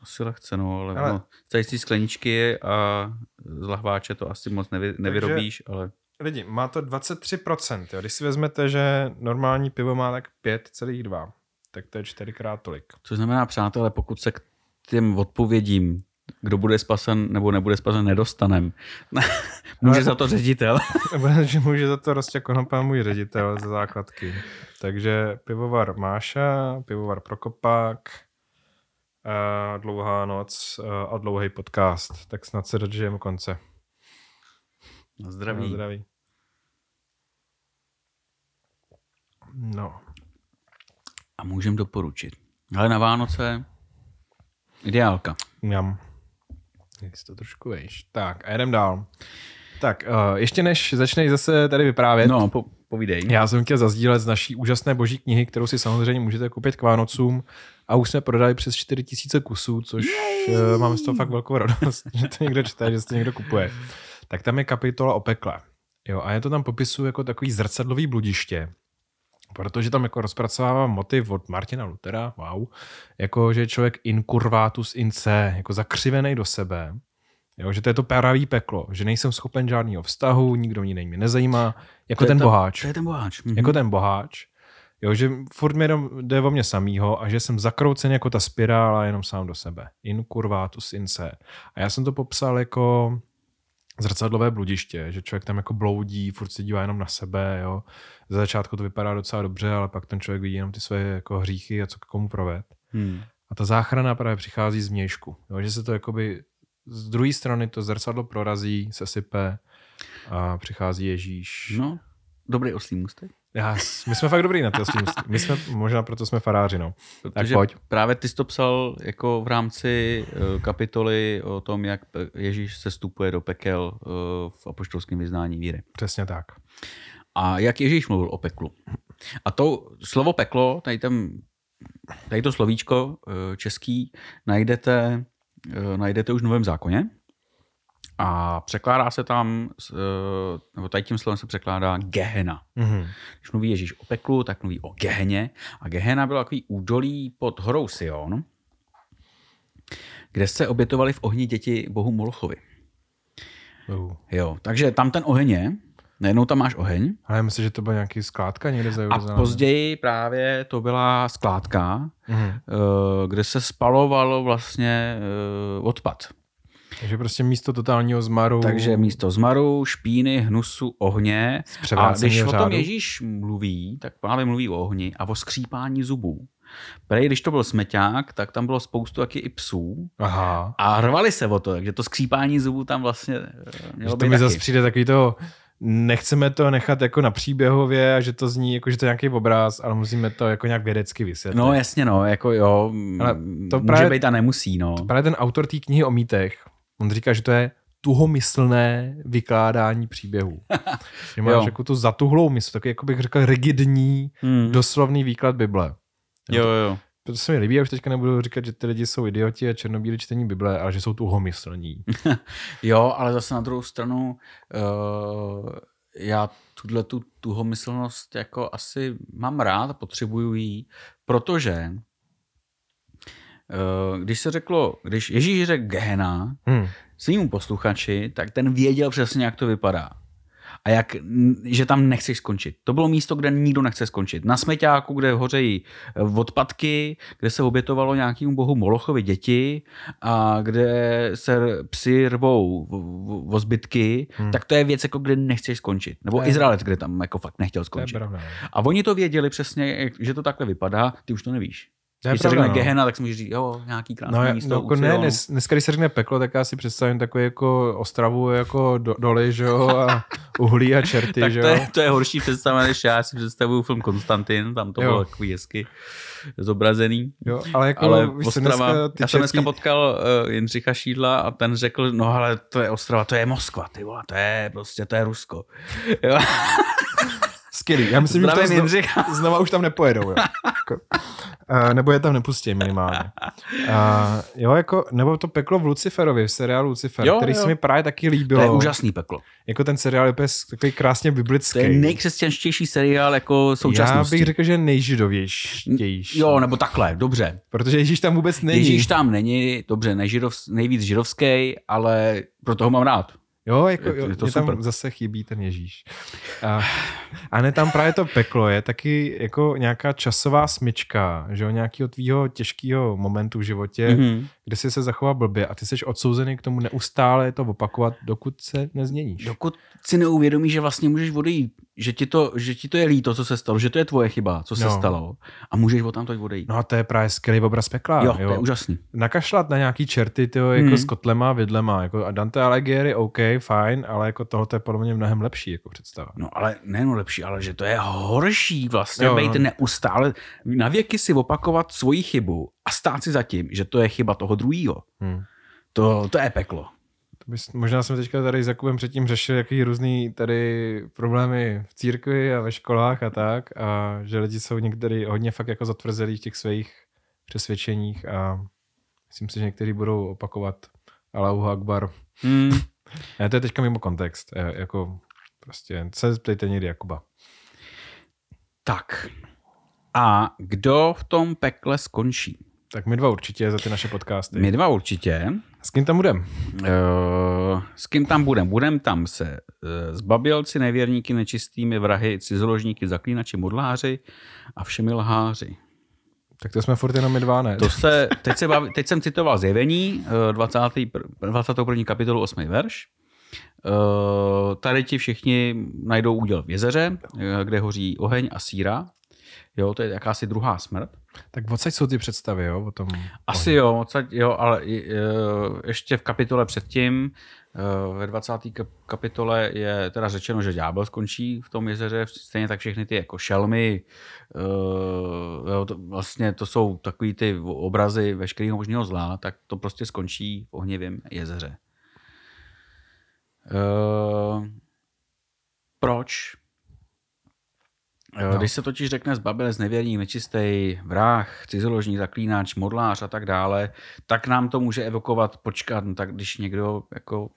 asi lehce, no, ale, Ale-. No, tady z skleničky a z lahváče to asi moc nevy, nevyrobíš, ale Lidi, má to 23%. Jo. Když si vezmete, že normální pivo má tak 5,2, tak to je čtyřikrát tolik. co znamená, přátelé, pokud se k těm odpovědím, kdo bude spasen nebo nebude spasen, nedostanem, může za to ředitel. Že může za to Rostě Konopa můj ředitel za základky. Takže pivovar Máša, pivovar Prokopák, a dlouhá noc a- a dlouhý podcast. Tak snad se dožijeme konce. Na Na zdraví. zdraví. No. A můžem doporučit. Ale na Vánoce ideálka. Mňam. Jak to trošku vejš. Tak a jdem dál. Tak, uh, ještě než začneš zase tady vyprávět, No, po, povídej. Já jsem chtěl zazdílet z naší úžasné boží knihy, kterou si samozřejmě můžete koupit k Vánocům a už jsme prodali přes 4000 kusů, což uh, máme z toho fakt velkou radost, že to někdo čte, že to někdo kupuje. Tak tam je kapitola o pekle. Jo, a já to tam popisuju jako takový zrcadlový bludiště, protože tam jako rozpracovávám motiv od Martina Lutera, wow, jako že je člověk incurvatus in se, jako zakřivený do sebe Jo, že to je to pravý peklo, že nejsem schopen žádného vztahu, nikdo mě nezajímá, jako To ten ta- boháč. To je ten boháč. Mhm. Jako ten boháč. Jo, že furt mi jenom jde o mě samýho a že jsem zakroucen jako ta spirála jenom sám do sebe. In curvatus in se. A já jsem to popsal jako zrcadlové bludiště, že člověk tam jako bloudí, furt se dívá jenom na sebe, jo. Za začátku to vypadá docela dobře, ale pak ten člověk vidí jenom ty své jako hříchy a co k komu proved. Hmm. A ta záchrana právě přichází z mějšku. Jo, že se to jakoby z druhé strany to zrcadlo prorazí, sesype a přichází Ježíš. No, dobrý oslý můstek. Já, my jsme fakt dobrý na to. My jsme, možná proto jsme faráři, no. Protože pojď. právě ty jsi to psal jako v rámci eh, kapitoly o tom, jak Ježíš se stupuje do pekel eh, v apoštolském vyznání víry. Přesně tak. A jak Ježíš mluvil o peklu. A to slovo peklo, tady, ten, tady to slovíčko eh, český, najdete, najdete už v Novém zákoně. A překládá se tam, eh, nebo tady tím slovem se překládá Gehena. Mhm. Když mluví Ježíš o peklu, tak mluví o Geheně. A Gehena byla takový údolí pod horou Sion, kde se obětovali v ohni děti bohu Molochovi. Uh. Jo, takže tam ten oheň je, najednou tam máš oheň, Ale já myslím, že to byla nějaký skládka někde za a později právě to byla skládka, Mhm. eh, kde se spalovalo vlastně eh, odpad. Takže prostě místo totálního zmaru. Takže místo zmaru, špíny, hnusu, ohně. A když o tom řádu. Ježíš mluví, tak právě mluví o ohni a o skřípání zubů. Prej, když to byl smeťák, tak tam bylo spoustu taky i psů Aha. a rvali se o to, takže to skřípání zubů tam vlastně eh, mělo Že být to mi taky. zase přijde takový to, nechceme to nechat jako na příběhově a že to zní jako, že to je nějaký obraz, ale musíme to jako nějak vědecky vysvětlit. No jasně, no, jako jo, Ale to to může právě- být a nemusí, no. Právě ten autor té knihy o mýtech, on říká, že to je tuhomyslné vykládání příběhů. že máš Jo. jako tu zatuhlou mysl, takový, jako bych řekl, rigidní, Hmm. doslovný výklad Bible. Jo, jo. To se mi líbí, já už teďka nebudu říkat, že ty lidi jsou idioti a černobílí čtení Bible, ale že jsou tuhomyslní. Jo, ale zase na druhou stranu uh, já tuhle tu tuhomyslnost jako asi mám rád a potřebuju jí, protože když se řeklo, když Ježíš řekl Gehena Hmm. svýmu posluchači, tak ten věděl přesně, jak to vypadá. A jak, že tam nechceš skončit. To bylo místo, kde nikdo nechce skončit. Na smeťáku, kde hořejí eh, odpadky, kde se obětovalo nějakému bohu Molochovi děti a kde se psi rvou o zbytky, Hmm. tak to je věc, jako kde nechceš skončit. Nebo je- Izraelec, kde tam jako fakt nechtěl skončit. no. A oni to věděli přesně, že to takhle vypadá, ty už to nevíš. To je Když se řekne no. Gehena, tak si můžeš říct, jo, nějaký krásný No, místo. no jako ne, dnes, dneska, když se řekne peklo, tak já si představím takový jako ostravu jako do, doly, že jo, a uhlí a čerty, tak že to jo. je, to je horší představa, než já si představuju film Konstantin, tam to Jo. bylo takový hezky zobrazený. jo. Ale jako, Ale víš Ostrava, dneska ty já jsem dneska čertí- potkal uh, Jindřicha Šídla a ten řekl, no ale to je Ostrava, to je Moskva, ty vole, to je prostě, to je Rusko. Jo. Skvělý. Já myslím, že Zdravím to znova, znova už tam nepojedou. Jo. Jako, uh, nebo je tam nepustí minimálně. Uh, jo, jako, nebo to peklo v Luciferovi, v seriálu Lucifer, Jo, který jo. se mi právě taky líbilo. To je úžasný peklo. Jako ten seriál je takový krásně biblický. To je nejkřesťanštější seriál jako současnosti. Já bych řekl, že nejžidovější. Jo, nebo takhle, dobře. Protože Ježíš tam vůbec není. Ježíš tam není, dobře, nežidov, nejvíc židovský, ale pro toho mám rád. Jo, jako, Je je to mě tam super. zase chybí ten Ježíš. A, a ne tam právě to peklo je taky jako nějaká časová smyčka, že jo, nějakého tvýho těžkého momentu v životě, mm-hmm. Kde jsi se zachoval blbě a ty jsi odsouzený k tomu neustále to opakovat, dokud se nezměníš. Dokud si neuvědomíš, že vlastně můžeš odejít, že ti to, že ti to je líto, co se stalo, že to je tvoje chyba, co se No. stalo a můžeš od tam odejít. No a to je právě skvělý obraz pekla. jo, to je úžasný. Nakašlat na nějaký čerty, tyjo, jako Mhm. s kotlema, vidlema, jako a Dante Alighieri, OK, fajn, ale jako tohle je podle mě mnohem lepší jako představa. No ale nejen lepší, ale že to je horší vlastně Jo, být no. neustále, na věky si opakovat svoji chybu a stát si za tím, že to je chyba toho druhého. Hmm. To, to je peklo. To bys, možná jsme teďka tady s Jakubem předtím řešili, jaký různý tady problémy v církvi a ve školách a tak a že lidi jsou někdy hodně fakt jako zatvrzelí v těch svých přesvědčeních a myslím si, že někteří budou opakovat Allahu Akbar. Hmm. Ne, to je teďka mimo kontext. Je, jako prostě se zeptejte někdy Jakuba. Tak. A kdo v tom pekle skončí? Tak my dva určitě za ty naše podcasty. My dva určitě. S kým tam budem? Uh, s kým tam budem? Budem tam se uh, s babělci, nevěrníky, nečistými vrahy, cizoložníky, zaklínači, modláři a všemi lháři. Tak to jsme furt jenom my dva, ne? To se, teď, se baví, teď jsem citoval zjevení, 20, 21. kapitolu 8. verš. Uh, tady ti všichni najdou úděl v jezeře, kde hoří oheň a síra. Jo, to je jakási druhá smrt. Tak odsaď jsou ty představy, jo? O tom Asi jo, odsaď, jo, ale uh, ještě v kapitole předtím, uh, ve 20. kapitole je teda řečeno, že ďábel skončí v tom jezeře, stejně tak všechny ty jako šelmy, jo, to, vlastně to jsou takový ty obrazy veškerého možného zla, tak to prostě skončí v ohnivém jezeře. Proč? No. Když se totiž řekne zbabelec, nevěrník, nečistý, vrah, cizoložní, zaklínač, modlář a tak dále, tak nám to může evokovat, počkat, no tak když někdo jako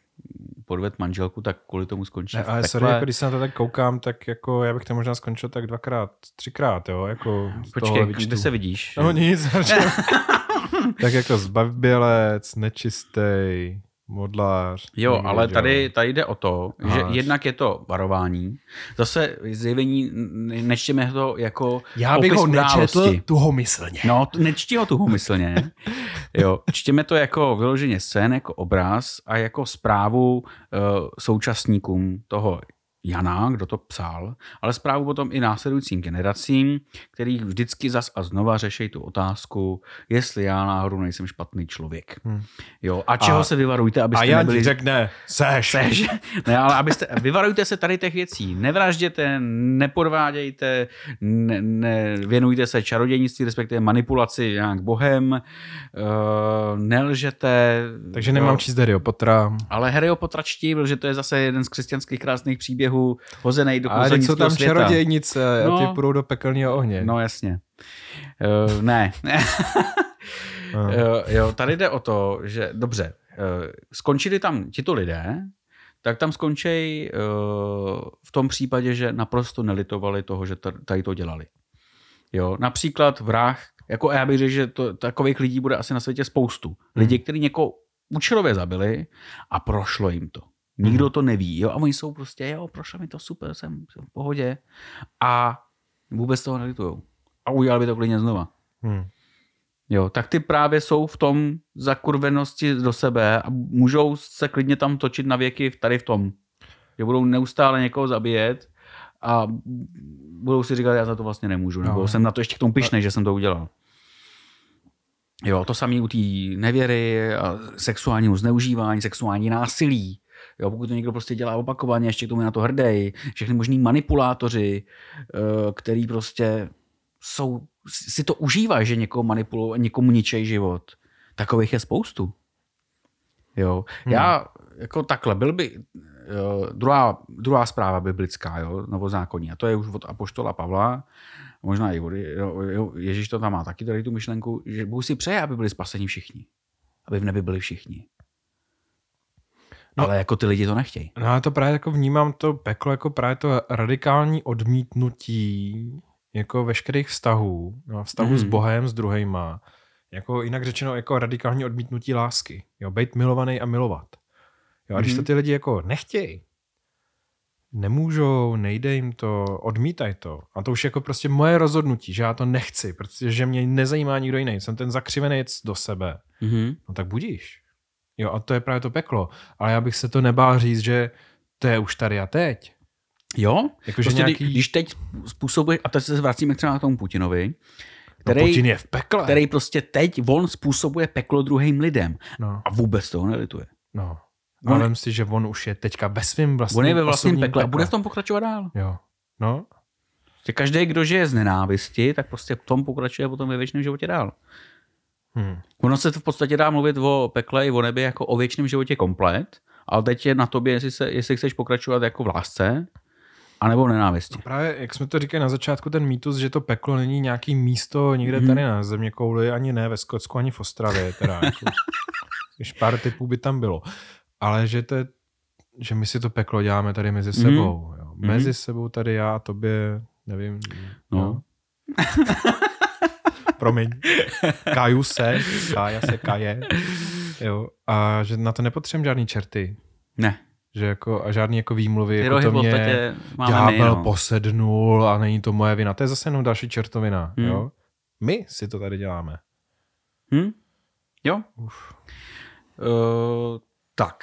podved manželku, tak kvůli tomu skončí ne, ale sorry, jako když se na to tak koukám, tak jako já bych to možná skončil tak dvakrát, třikrát, jo, jako Počkej, kde se vidíš? No nic, tak jako zbabělec, nečistý, modlář. Jo, ale tady, tady jde o to, Hář. že jednak je to varování, zase zjevení, nečtěme to jako Já bych ho nečetl tuhomyslně. No, nečti ho tuhomyslně. jo, čtěme to jako vyloženě scén, jako obraz a jako zprávu uh, současníkům toho Jana, kdo to psal, ale zprávu potom i následujícím generacím, který vždycky zas a znova řeší tu otázku, jestli já náhodou nejsem špatný člověk. Hmm. Jo, a čeho a, se vyvarujte, abyste a Jan nebyli... řekne, seš. seš. ne, ale abyste, vyvarujte se tady těch věcí. Nevražděte, nepodvádějte, ne, ne, věnujte se čarodějnictví, respektive manipulaci nějak bohem, uh, nelžete. Takže nemám jo. číst Harryho Pottera. Ale Harryho Pottera čtím, že to je zase jeden z křesťanských krásných příběhů, příběhu hozený do Ale jsou tam světa. čarodějnice no, a ty půjdou do pekelného ohně. No jasně. Uh, ne. uh, jo, tady jde o to, že dobře, uh, skončili tam tito lidé, tak tam skončí uh, v tom případě, že naprosto nelitovali toho, že tady to dělali. Jo, například vrah, jako já bych řekl, že to, takových lidí bude asi na světě spoustu. Lidi, hmm. kteří někoho účelově zabili a prošlo jim to. Nikdo mhm. to neví. Jo? A oni jsou prostě, jo, prošlo mi to super, jsem, jsem v pohodě. A vůbec toho nelitujou. A udělali by to klidně znova. Hmm. Jo, tak ty právě jsou v tom zakurvenosti do sebe a můžou se klidně tam točit na věky tady v tom. Že budou neustále někoho zabíjet a budou si říkat, já za to vlastně nemůžu. Nebo no. jsem na to ještě k tomu pišnej, že jsem to udělal. Jo, to samé u té nevěry, a sexuálního zneužívání, sexuální násilí. Jo, pokud to někdo prostě dělá opakovaně, ještě k tomu na to hrdej, všechny možní manipulátoři, eh, který prostě jsou, si to užívají, že někoho manipulují, někomu ničej život. Takových je spoustu. Jo. Hmm. Já jako takhle, byl by, jo, druhá, druhá zpráva biblická, jo, novozákonní, a to je už od Apoštola Pavla, možná i od, jo, Ježíš to tam má taky tady tu myšlenku, že Bůh si přeje, aby byli spaseni všichni. Aby v nebi byli všichni. No, ale jako ty lidi to nechtějí. No já to právě jako vnímám to peklo jako právě to radikální odmítnutí jako veškerých vztahů, no, vztahu mm. s mhm. Bohem, s druhejma. Jako jinak řečeno jako radikální odmítnutí lásky. Jo, být milovaný a milovat. Jo, a když mm. to ty lidi jako nechtějí, nemůžou, nejde jim to, odmítaj to. A to už jako prostě moje rozhodnutí, že já to nechci, protože mě nezajímá nikdo jiný. Jsem ten zakřivený do sebe. Mm-hmm. No tak budíš. Jo, a to je právě to peklo. Ale já bych se to nebál říct, že to je už tady a teď. Jo, jako, prostě nějaký... když teď způsobuje, a teď se vracíme třeba na tomu Putinovi, no, který, no, Putin je v pekle. který prostě teď on způsobuje peklo druhým lidem no. a vůbec toho nelituje. No. On, ale si, že on už je teďka ve svým vlastním On je ve vlastním pekle, pekle a bude v tom pokračovat dál. Jo. No. Že každý, kdo žije z nenávisti, tak prostě v tom pokračuje potom ve věčném životě dál. Hmm. Ono se to v podstatě dá mluvit o pekle i o nebi jako o věčném životě komplet, ale teď je na tobě, jestli, se, jestli chceš pokračovat jako v lásce, anebo v nenávisti. No právě, jak jsme to říkali na začátku, ten mýtus, že to peklo není nějaký místo někde hmm. tady na země kouli, ani ne ve Skotsku, ani v Ostravě. Teda, jako, když pár typů by tam bylo. Ale že, to je, že my si to peklo děláme tady mezi mhm. sebou. Jo. Mezi hmm. sebou tady já, tobě, nevím. No. no. promiň. Kaju se, kája se kaje. Jo, a že na to nepotřebujeme žádný čerty. Ne. Že jako, a žádný jako výmluvy, Ty jako to mě ďábel no. posednul a není to moje vina. To je zase jenom další čertovina. Hmm. Jo? My si to tady děláme. Hm? Jo? Uf. Uh, tak.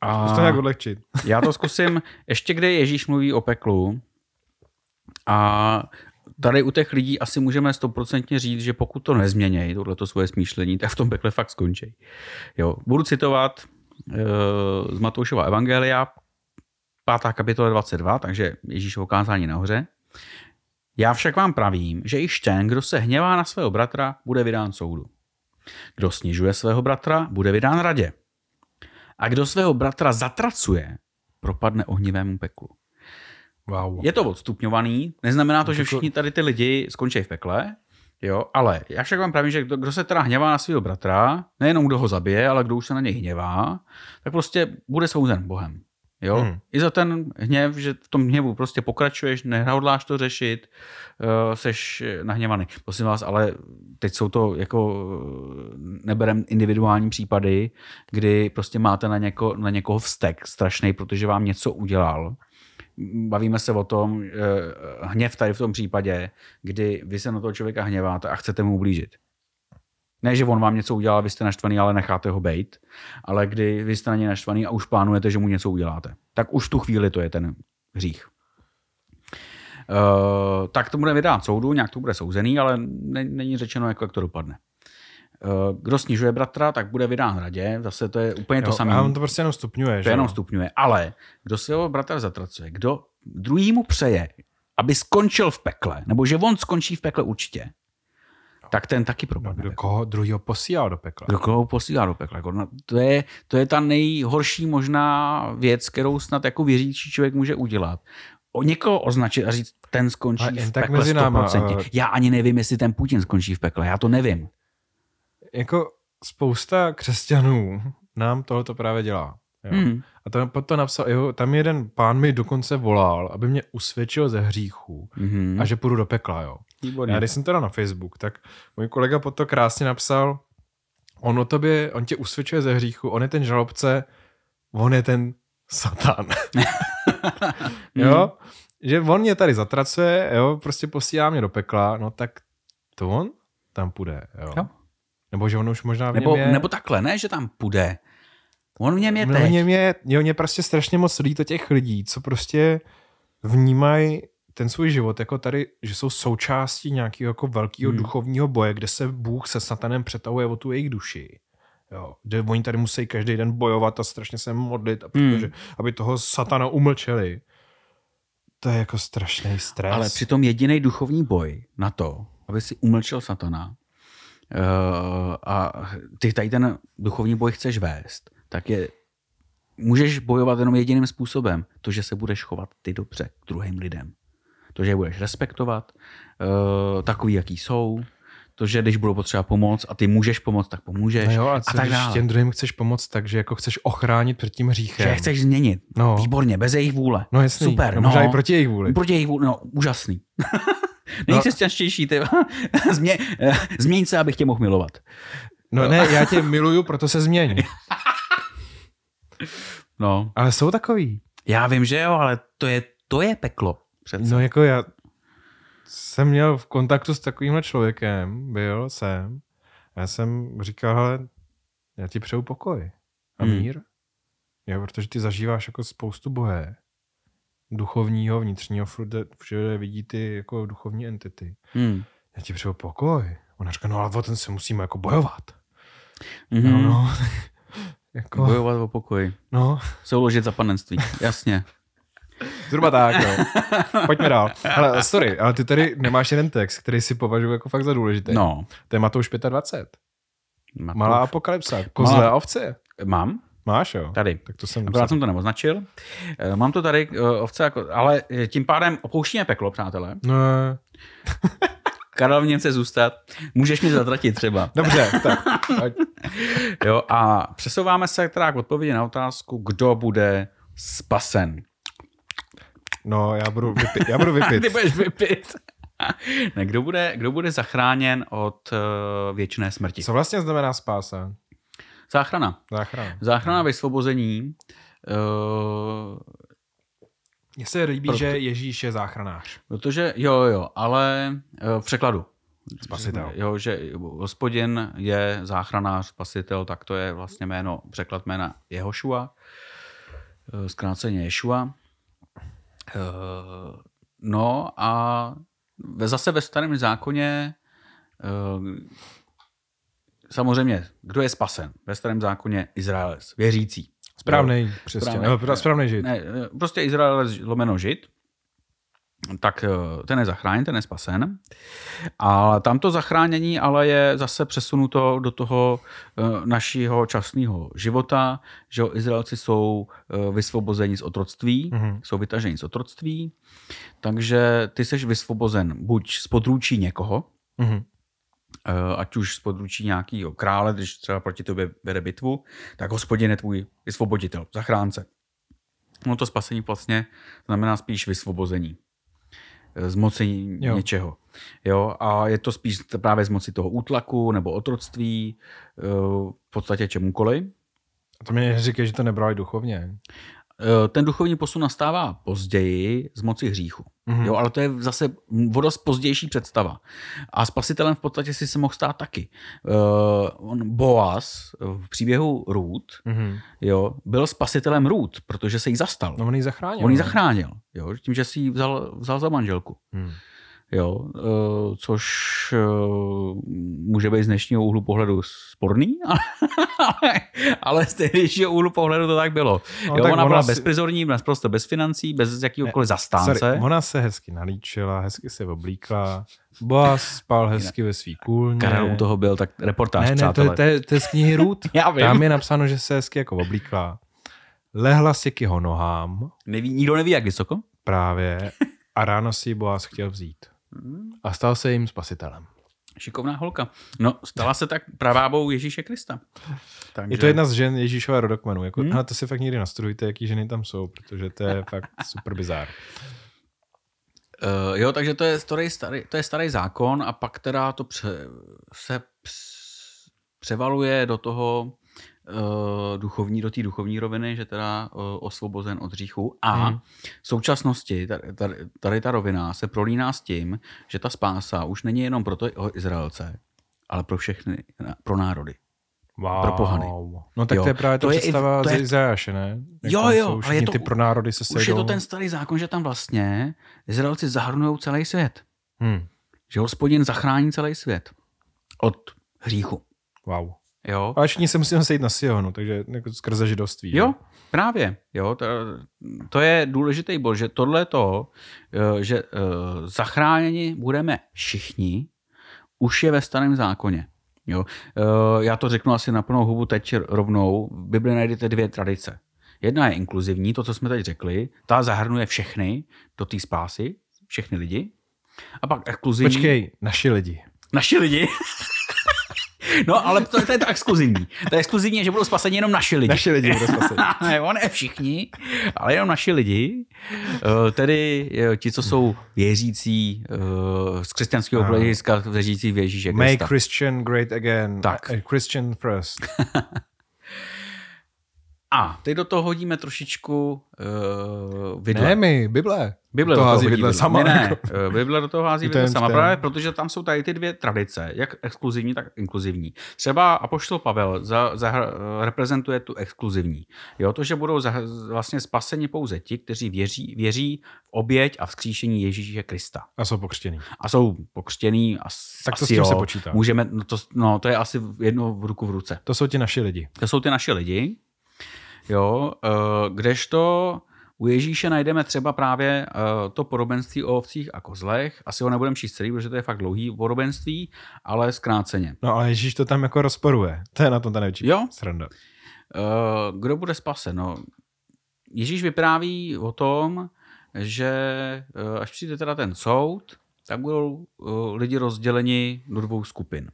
A Zkus to nějak odlehčit. já to zkusím. Ještě kde Ježíš mluví o peklu a tady u těch lidí asi můžeme stoprocentně říct, že pokud to nezměnějí, tohleto svoje smýšlení, tak v tom pekle fakt skončí. Jo, budu citovat uh, z Matoušova Evangelia, 5. kapitola 22, takže Ježíšovo kázání nahoře. Já však vám pravím, že již ten, kdo se hněvá na svého bratra, bude vydán soudu. Kdo snižuje svého bratra, bude vydán radě. A kdo svého bratra zatracuje, propadne ohnivému peklu. Wow. Je to odstupňovaný, neznamená to, že Jako- všichni tady ty lidi skončí v pekle, jo, ale já však vám pravím, že kdo, kdo se teda hněvá na svého bratra, nejenom kdo ho zabije, ale kdo už se na něj hněvá, tak prostě bude souzen Bohem. Jo? Hmm. I za ten hněv, že v tom hněvu prostě pokračuješ, nehodláš to řešit, uh, seš nahněvaný. Prosím vás, ale teď jsou to jako eh, neberem individuální případy, kdy prostě máte na, něko, na někoho vztek strašný, protože vám něco udělal. Bavíme se o tom, eh, hněv tady v tom případě, kdy vy se na toho člověka hněváte a chcete mu ublížit. Ne, že on vám něco udělal, vy jste naštvaný, ale necháte ho bejt, ale kdy vy jste na něj naštvaný a už plánujete, že mu něco uděláte. Tak už tu chvíli to je ten hřích. Uh, tak to bude vydán soudu, nějak to bude souzený, ale ne, není řečeno, jak to dopadne. Uh, kdo snižuje bratra, tak bude vydán radě, zase to je úplně to Jo, samé. A on to prostě jenom stupňuje. To že jenom stupňuje. Ale kdo svého bratra zatracuje, kdo druhýmu přeje, aby skončil v pekle, nebo že on skončí v pekle určitě, tak ten taky No, propadne. kdo koho druhýho posílal do pekla. Kdo koho posílá do pekla. Jako, no, to, je, to je ta nejhorší možná věc, kterou snad jako věřící člověk může udělat. O někoho označit a říct, ten skončí Ale v tak pekle mezi náma, 100%. ale- Já ani nevím, jestli ten Putin skončí v pekle. Já to nevím. Jako spousta křesťanů nám tohoto právě dělá. Jo. Hmm. A to, pod to napsal, jo, tam jeden pán mi dokonce volal, aby mě usvědčil ze hříchů Mm-hmm. a že půjdu do pekla, jo. Výborně. Já když jsem teda na Facebook, tak můj kolega pod to krásně napsal, on o tobě, on tě usvědčuje ze hříchu, on je ten žalobce, on je ten satan. jo? Že on mě tady zatracuje, jo, prostě posílá mě do pekla, no tak to on tam půjde, jo. Jo. Nebo že on už možná v Nebo, něm je... nebo takhle, ne, že tam půjde. On v něm je No, teď. mě, mě, jo, mě prostě strašně moc líto těch lidí, co prostě vnímají ten svůj život jako tady, že jsou součástí nějakého jako velkého Hmm. hmm. duchovního boje, kde se Bůh se satanem přetahuje o tu jejich duši. Jo, kde oni tady musí každý den bojovat a strašně se modlit, a Hmm. protože, aby toho satana umlčeli. To je jako strašný stres. Ale přitom jediný duchovní boj na to, aby si umlčel satana a ty tady ten duchovní boj chceš vést, tak je můžeš bojovat jenom jediným způsobem. To, že se budeš chovat ty dobře k druhým lidem. To, že je budeš respektovat, uh, takový, jaký jsou. To, že když budou potřeba pomoc a ty můžeš pomoct, tak pomůžeš. no jo, a, a co, tak když dále. těm druhým chceš pomoct tak, že jako chceš ochránit před tím Že hříchem. je chceš změnit. No. Výborně, bez jejich vůle. No jasný, Super, no, no. možná i proti jejich vůli. Proti jejich vůli, no, úžasný. Nejkřesťanštější, ty. Změ, změň se, abych tě mohl milovat. No ne, já tě miluju, proto se změň. No. Ale jsou takový. Já vím, že jo, ale to je, to je peklo. Přece. No jako já jsem měl v kontaktu s takovýmhle člověkem, byl jsem, já jsem říkal, hele, já ti přeju pokoj a Hmm. mír, jo, protože ty zažíváš jako spoustu boje, duchovního, vnitřního, všude, všude vidí ty jako duchovní entity. Hmm. Já ti přeju pokoj. Ona říká, no ale o ten se musíme jako bojovat. Mm-hmm. No, no. jako, Bojovat o pokoj. no, Souložit za panenství. Jasně. zhruba tak, no. Pojďme dál. Ale sorry, ale ty tady nemáš jeden text, který si považuji jako fakt za důležitý. No. To je Matouš 25. Má- Malá apokalypsa. Kozle Malá- a ovce. Mám? Máš, jo? Tady. Tak to jsem... Akorát jsem to neoznačil. Eh, Mám to tady eh, ovce, jako, ale eh, tím pádem opouštíme peklo, přátelé. No, Karel v něm chce zůstat. Můžeš mi zatratit třeba. dobře, tak. Jo, a přesouváme se teda k odpovědi na otázku, kdo bude spasen. No, já budu vypit. Já budu vypit. Ty budeš vypit. ne, kdo, bude, kdo bude zachráněn od uh, věčné smrti? Co vlastně znamená spása? Záchrana. Záchrana. Záchrana vysvobození. Uh, Mně se líbí, Proto... že Ježíš je záchranář. Protože, jo, jo, ale uh, v překladu. Spasitel. Jo, že hospodin je záchranář, spasitel, tak to je vlastně jméno, překlad jména Jehošua, zkráceně Ješua. No a zase ve starém zákoně samozřejmě, kdo je spasen? Ve starém zákoně Izraelec, věřící. Správný křesťan, správný, správný žid. Ne, prostě Izraelec lomeno žid, tak eh, ten je zachráněn, ten je spasen. A tamto zachránění ale je zase přesunuto do toho eh, našího časného života, že Izraelci jsou eh, vysvobozeni z otroctví, mm-hmm. jsou vytaženi z otroctví, takže ty jsi vysvobozen buď z područí někoho, mm-hmm ať už z područí nějakého krále, když třeba proti tobě vede bitvu, tak hospodin je tvůj vysvoboditel, zachránce. No to spasení vlastně znamená spíš vysvobození z moci jo. něčeho. Jo, a je to spíš právě z moci toho útlaku nebo otroctví, eh, v podstatě čemukoliv. A to mi říká, že to nebrali duchovně. Eh, ten duchovní posun nastává později z moci hříchu. Mm-hmm. Jo, ale to je zase vodost pozdější představa. A spasitelem v podstatě si se mohl stát taky. Uh, on Boaz v příběhu Růd mm-hmm. jo, byl spasitelem Růd, protože se jí zastal. No on ji zachránil. On ji zachránil, jo, tím, že si ji vzal, vzal za manželku. Mm. Jo, uh, což uh, může být z dnešního úhlu pohledu sporný, ale, ale z tehdejšího úhlu pohledu to tak bylo. No, jo, tak ona, ona byla si... bezprizorní, prostě bez financí, bez jakýkoliv zastánce. Sorry, ona se hezky nalíčila, hezky se oblíkla, Boaz spal hezky ve svý kůlně. Karel u toho byl, tak reportáž, ne, ne, to, to, je, to je z knihy Ruth. Já vím. Tam je napsáno, že se hezky jako oblíkla. Lehla si k jeho nohám. Neví, nikdo neví, jak vysoko? Právě. A ráno si Boaz chtěl vzít. Hmm. A stal se jim spasitelem. Šikovná holka. No, stala se tak pravábou Ježíše Krista. Takže... Je to jedna z žen Ježíšova rodokmenu. Jako, hmm. Ale to si fakt někdy nastudujte, jaký ženy tam jsou, protože to je fakt super bizár. Uh, jo, takže to je, starý, starý, to je starý zákon a pak teda to pře, se převaluje do toho uh, duchovní, do té duchovní roviny, že teda uh, osvobozen od hříchu. A hmm. v současnosti tady, tady, tady ta rovina se prolíná s tím, že ta spása už není jenom pro to Izraelce, ale pro všechny, pro národy. Wow. Pro pohany. No tak jo. to je právě to, představa je, to je, z Izajáše, ne? Jak jo, jo. ale je to, ty pronárody se sejdou. Už je to ten starý zákon, že tam vlastně Izraelci zahrnují celý svět. Hmm. Že hospodin zachrání celý svět od hříchu. Wow. Jo. Ale všichni se musíme sejít na Sionu, takže jako skrze židovství. Jo, že? právě. Jo, to, to je důležitý bod, že tohle to, eh, že uh, zachráněni budeme všichni, už je ve starém zákoně. Jo. Uh, já to řeknu asi na plnou hubu teď rovnou. V Bibli najdete dvě tradice. Jedna je inkluzivní, to, co jsme teď řekli, ta zahrnuje všechny do té spásy, všechny lidi. A pak exkluzivní... Počkej, naši lidi. Naši lidi? No, ale to, to je to exkluzivní. To je exkluzivní, že budou spaseni jenom naši lidi. Naši lidi budou spaseni. ne, ne všichni, ale jenom naši lidi. Uh, tedy uh, ti, co jsou věřící uh, z křesťanského hlediska, věřící v Ježíše Krista. Make Christian great again. Tak. Christian first. A teď do toho hodíme trošičku uh, vidle. Ne my, Bible. Bible to do toho hází vidle sama. Ne, ne, eh, Bible do toho hází vidle sama, právě protože tam jsou tady ty dvě tradice, jak exkluzivní, tak inkluzivní. Třeba Apoštol Pavel za, za, reprezentuje tu exkluzivní. Jo, to, že budou za, vlastně spaseni pouze ti, kteří věří, věří v oběť a vzkříšení Ježíše Krista. A jsou pokřtění. A jsou pokřtění. A tak to s tím jo, se počítá. Můžeme, no to, no, to je asi jedno v ruku v ruce. To jsou ti naši lidi. To jsou ty naši lidi. Jo, uh, kdežto u Ježíše najdeme třeba právě uh, to podobenství o ovcích a kozlech. Asi ho nebudeme číst celý, protože to je fakt dlouhý podobenství, ale zkráceně. No ale Ježíš to tam jako rozporuje. To je na tom ta největší jo? sranda. Uh, kdo bude spasen? No, Ježíš vypráví o tom, že až přijde teda ten soud, tak budou lidi rozděleni do dvou skupin.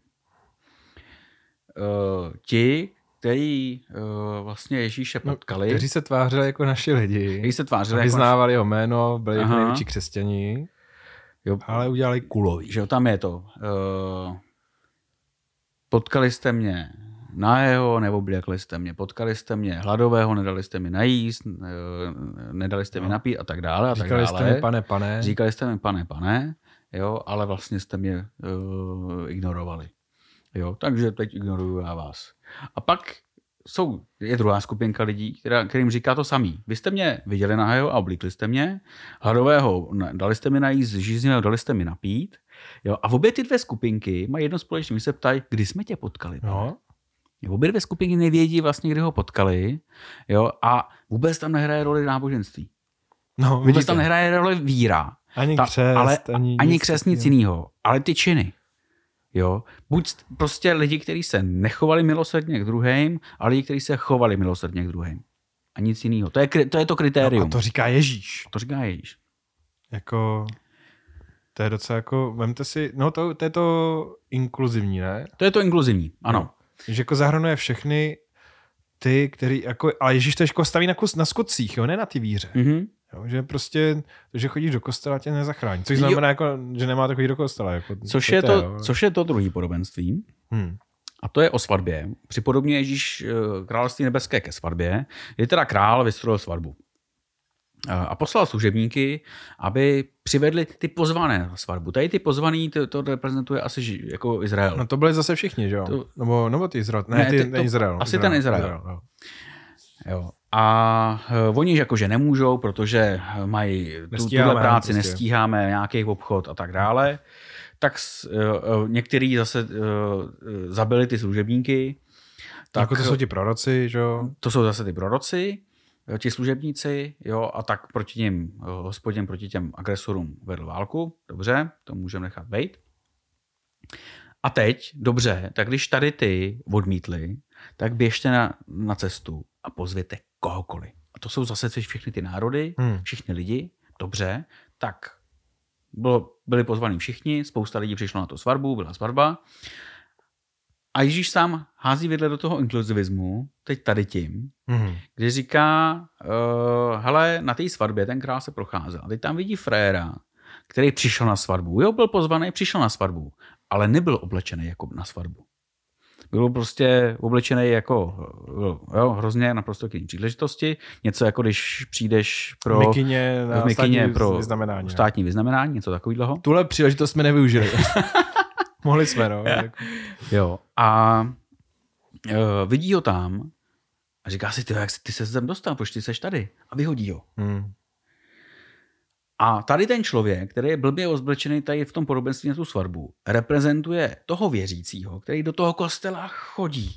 Ti, který uh, vlastně Ježíše no, potkali. No, kteří se tvářili jako naši lidi. Kteří se tvařili jako vyznávali jeho jméno, byli Aha. největší křesťaní. Jo, Ale udělali kulový. že jo, tam je to. Uh, potkali jste mě na jeho, nebo obliekli jste mě, potkali jste mě hladového, nedali jste mi najíst, uh, nedali jste mi No. napít a tak dále. A tak Říkali dále. jste mi, pane, pane. Říkali jste mi, pane, pane, jo, ale vlastně jste mě uh, ignorovali. Jo, takže teď ignoruju já vás. A pak jsou, je druhá skupinka lidí, která, kterým říká to samý. Vy jste mě viděli na a oblíkli jste mě, hladového dali jste mi najíst, žíznivého dali jste mi napít. Jo, a obě ty dvě skupinky mají jedno společné. My se ptají, kdy jsme tě potkali. No, Obě dvě skupinky nevědí vlastně, kdy ho potkali. Jo, a vůbec tam nehraje roli náboženství. no Vůbec vidíte. tam nehraje roli víra. Ani Ta, křest, ale, ani, ani nic křest, nic jiného. Ale ty činy. Jo? Buď prostě lidi, kteří se nechovali milosrdně k druhým, ale lidi, kteří se chovali milosrdně k druhým. A nic jiného. To je, to je to kritérium. No, a to říká Ježíš. to říká Ježíš. Jako, to je docela jako, vemte si, no to, to je to inkluzivní, ne? To je to inkluzivní, ano. No. Že jako zahrnuje všechny ty, který jako, ale Ježíš to jako staví na, kus, na skutcích, jo, ne na ty víře. Mhm. Jo, že prostě, to, že chodíš do kostela tě nezachrání. Což Jo. znamená, jako, že nemáte chodit do kostela. Jako, Což, je to, jo. což je to druhý podobenství. Hm. A to je o svatbě. Připodobně Ježíš eh, království nebeské ke svatbě, kdy teda král vystrojil svatbu. Eh, A poslal služebníky, aby přivedli ty pozvané na svatbu. Tady ty pozvaný, to, to reprezentuje asi jako Izrael. No to byli zase všichni, že jo? To- Nebo, nebo ty Izrael. Ne, Ne, ty, ty- ten to- Izrael. asi ten Izrael. jo. Jo. A uh, oni jakože nemůžou, protože mají tu, tuhle práci, prostě. nestíháme, nějaký obchod a tak dále. Tak uh, některý zase uh, zabili ty služebníky. Tak, jako to jsou ti proroci, že jo? To jsou zase ty proroci, ti služebníci, jo, a tak proti ním, hospodin proti těm agresorům vedl válku, dobře, to můžeme nechat být. A teď, dobře, tak když tady ty odmítli, tak běžte na, na cestu a pozvěte kohokoliv. A to jsou zase všechny ty národy, Hmm. všichni lidi, dobře, tak bylo, byli pozvaní všichni, spousta lidí přišlo na to svatbu, byla svatba. A Ježíš sám hází vidle do toho inkluzivismu, teď tady tím, Mhm. kdy říká, uh, hele, na té svatbě ten král se procházel. A teď tam vidí fréra, který přišel na svatbu. Jo, byl pozvaný, přišel na svatbu, ale nebyl oblečený jako na svatbu. Byl prostě oblečený jako byl, jo, hrozně naprosto k příležitosti. Něco jako když přijdeš pro mikině na v mikině státní pro vyznamenání. ne? státní vyznamenání, něco takového. Tuhle příležitost jsme nevyužili. Mohli jsme, no. Jo. A uh, vidí ho tam a říká si, ty, jak jsi- ty se sem dostal, proč ty seš tady? A vyhodí ho. Hmm. A tady ten člověk, který je blbě ozblečený tady v tom podobenství na tu svatbu, reprezentuje toho věřícího, který do toho kostela chodí,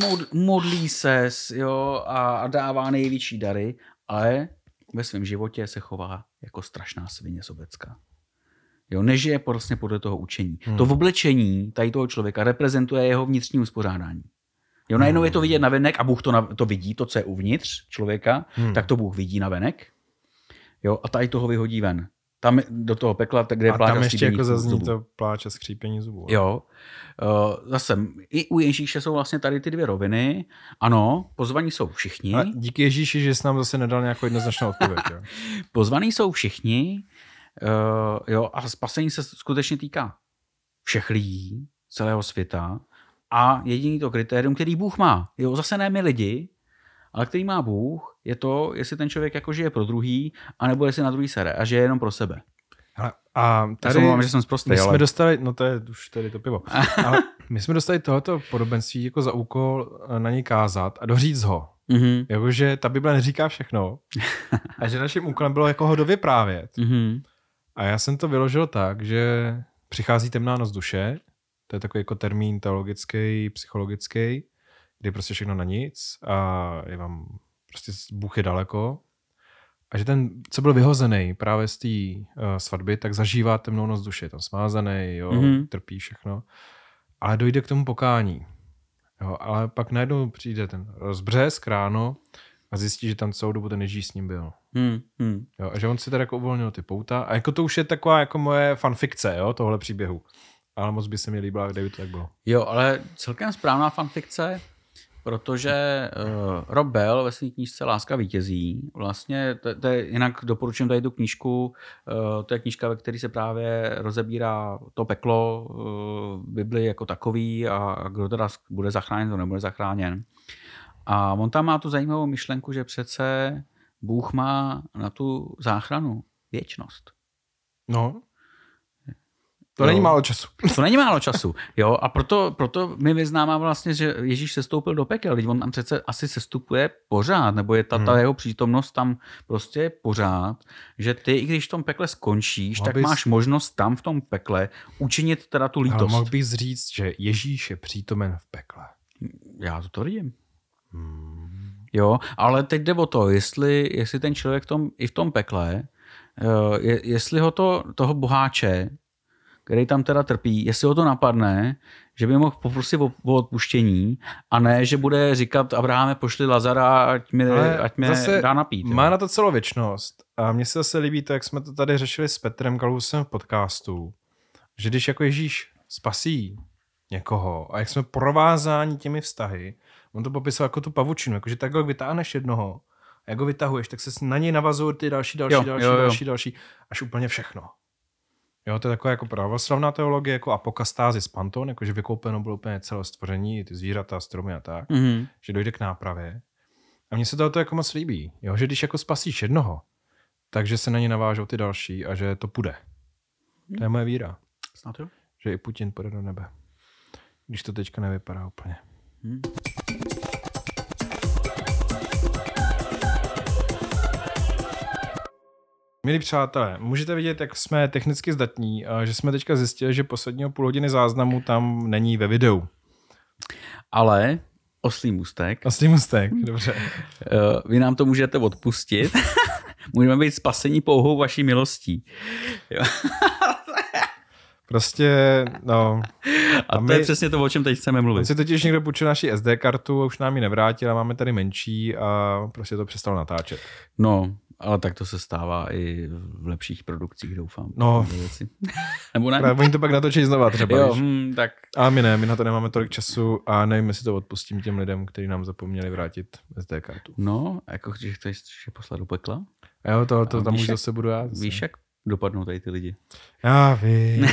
mod, modlí se jo, a, a dává největší dary, ale ve svém životě se chová jako strašná svině sobecká. Jo, nežije prostě podle toho učení. Hmm. To v oblečení tady toho člověka reprezentuje jeho vnitřní uspořádání. Jo, najednou je to vidět na venek a Bůh to, na, to vidí, to, co je uvnitř člověka, Hmm. hmm. tak to Bůh vidí na venek. Jo, a tady toho vyhodí ven. Tam do toho pekla, kde je A pláč tam ještě jako zazní zubů. to pláče skřípění zubů. Jo. Uh, zase i u Ježíše jsou vlastně tady ty dvě roviny. Ano, pozvaní jsou všichni. Ale díky Ježíši, že jsi nám zase nedal nějakou jednoznačnou odpověď. Jo. Pozvaní jsou všichni. Uh, jo, a spasení se skutečně týká všech lidí, celého světa. A jediný to kritérium, který Bůh má. Jo, zase ne my lidi, ale který má Bůh, je to, jestli ten člověk jako žije pro druhý, anebo jestli na druhý sere a žije jenom pro sebe. Hele, a Já tady se omlouvám, že jsem zprostý, my jsme ale... dostali, no to je už tady to pivo, ale my jsme dostali tohoto podobenství jako za úkol eh, na něj kázat a doříct ho. Mhm, Jakože ta Bible neříká všechno a že naším úkolem bylo jako ho dovyprávět. mhm, A já jsem to vyložil tak, že přichází temná noc duše, to je takový jako termín teologický, psychologický, kdy je prostě všechno na nic a je vám prostě Bůh je daleko. A že ten, co byl vyhozený právě z té uh, svatby, tak zažívá temnou noc duše. Je tam smázaný, jo, Mhm. mm-hmm. trpí všechno. Ale dojde k tomu pokání. Jo, ale pak najednou přijde ten rozbřesk ráno a zjistí, že tam celou dobu ten Ježíš s ním byl. mhm, mhm. Jo, a že on si teda jako uvolnil ty pouta. A jako to už je taková jako moje fanfikce, jo, tohle příběhu. Ale moc by se mi líbila, kdyby to tak bylo. Jo, ale celkem správná fanfikce. Protože uh, Rob Bell ve své knížce Láska vítězí, vlastně, to, to je, jinak doporučím tady tu knížku, uh, to je knížka, ve které se právě rozebírá to peklo uh, Bibli jako takový a, a kdo teda bude zachráněn, to nebude zachráněn. A on tam má tu zajímavou myšlenku, že přece Bůh má na tu záchranu věčnost. No, to jo. není málo času. To není málo času. Jo, a proto, proto my vyznáváme vlastně, že Ježíš se stoupil do pekel. Teď on tam přece asi sestupuje pořád, nebo je ta, ta hmm. jeho přítomnost tam prostě pořád, že ty, i když v tom pekle skončíš, mohl tak bys... máš možnost tam v tom pekle učinit teda tu lítost. Ale mohl bys říct, že Ježíš je přítomen v pekle. Já to tvrdím. Hmm. Jo, ale teď jde o to, jestli, jestli ten člověk v tom, i v tom pekle, eh, je, jestli ho to, toho boháče který tam teda trpí, jestli ho to napadne, že by mohl poprosit o, o odpuštění a ne, že bude říkat Abraháme pošli Lazara, ať mi, ať mě zase dá napít. Má jo. na to celou věčnost a mně se zase líbí to, jak jsme to tady řešili s Petrem Galusem v podcastu, že když jako Ježíš spasí někoho a jak jsme provázáni těmi vztahy, on to popisoval jako tu pavučinu, jako že takhle vytáhneš jednoho a jak ho vytahuješ, tak se na něj navazují ty další, další, jo, další, jo, jo. další, další, až úplně všechno. Jo, to je takové jako pravoslavná teologie, jako apokastázy z Panton, jakože vykoupeno bylo úplně celé stvoření, ty zvířata, stromy a tak, mm-hmm. že dojde k nápravě. A mně se to jako moc líbí, jo, že když jako spasíš jednoho, takže se na ně navážou ty další a že to půjde. To je moje víra. Snad jo? Že i Putin půjde do nebe. Když to teďka nevypadá úplně. Mm. Milí přátelé, můžete vidět, jak jsme technicky zdatní a že jsme teďka zjistili, že posledního půl hodiny záznamu tam není ve videu. Ale oslý můstek. Oslý můstek, dobře. Eh, vy nám to můžete odpustit. Můžeme být spasení pouhou vaší milostí. Prostě, no. A, a to my, je přesně to, o čem teď chceme mluvit. si totiž někdo půjčil naši SD kartu a už nám ji nevrátil a máme tady menší a prostě to přestalo natáčet. No, ale tak to se stává i v lepších produkcích, doufám. No. Nebo ne? Oni to pak natočí znova třeba. Jo, hm, tak. A my ne, my na to nemáme tolik času a nevím, jestli to odpustím těm lidem, kteří nám zapomněli vrátit SD kartu. No, jako když chceš je poslat do pekla. Jo, to, to tam už zase budu já. Zase. Víš, jak dopadnou tady ty lidi? Já vím.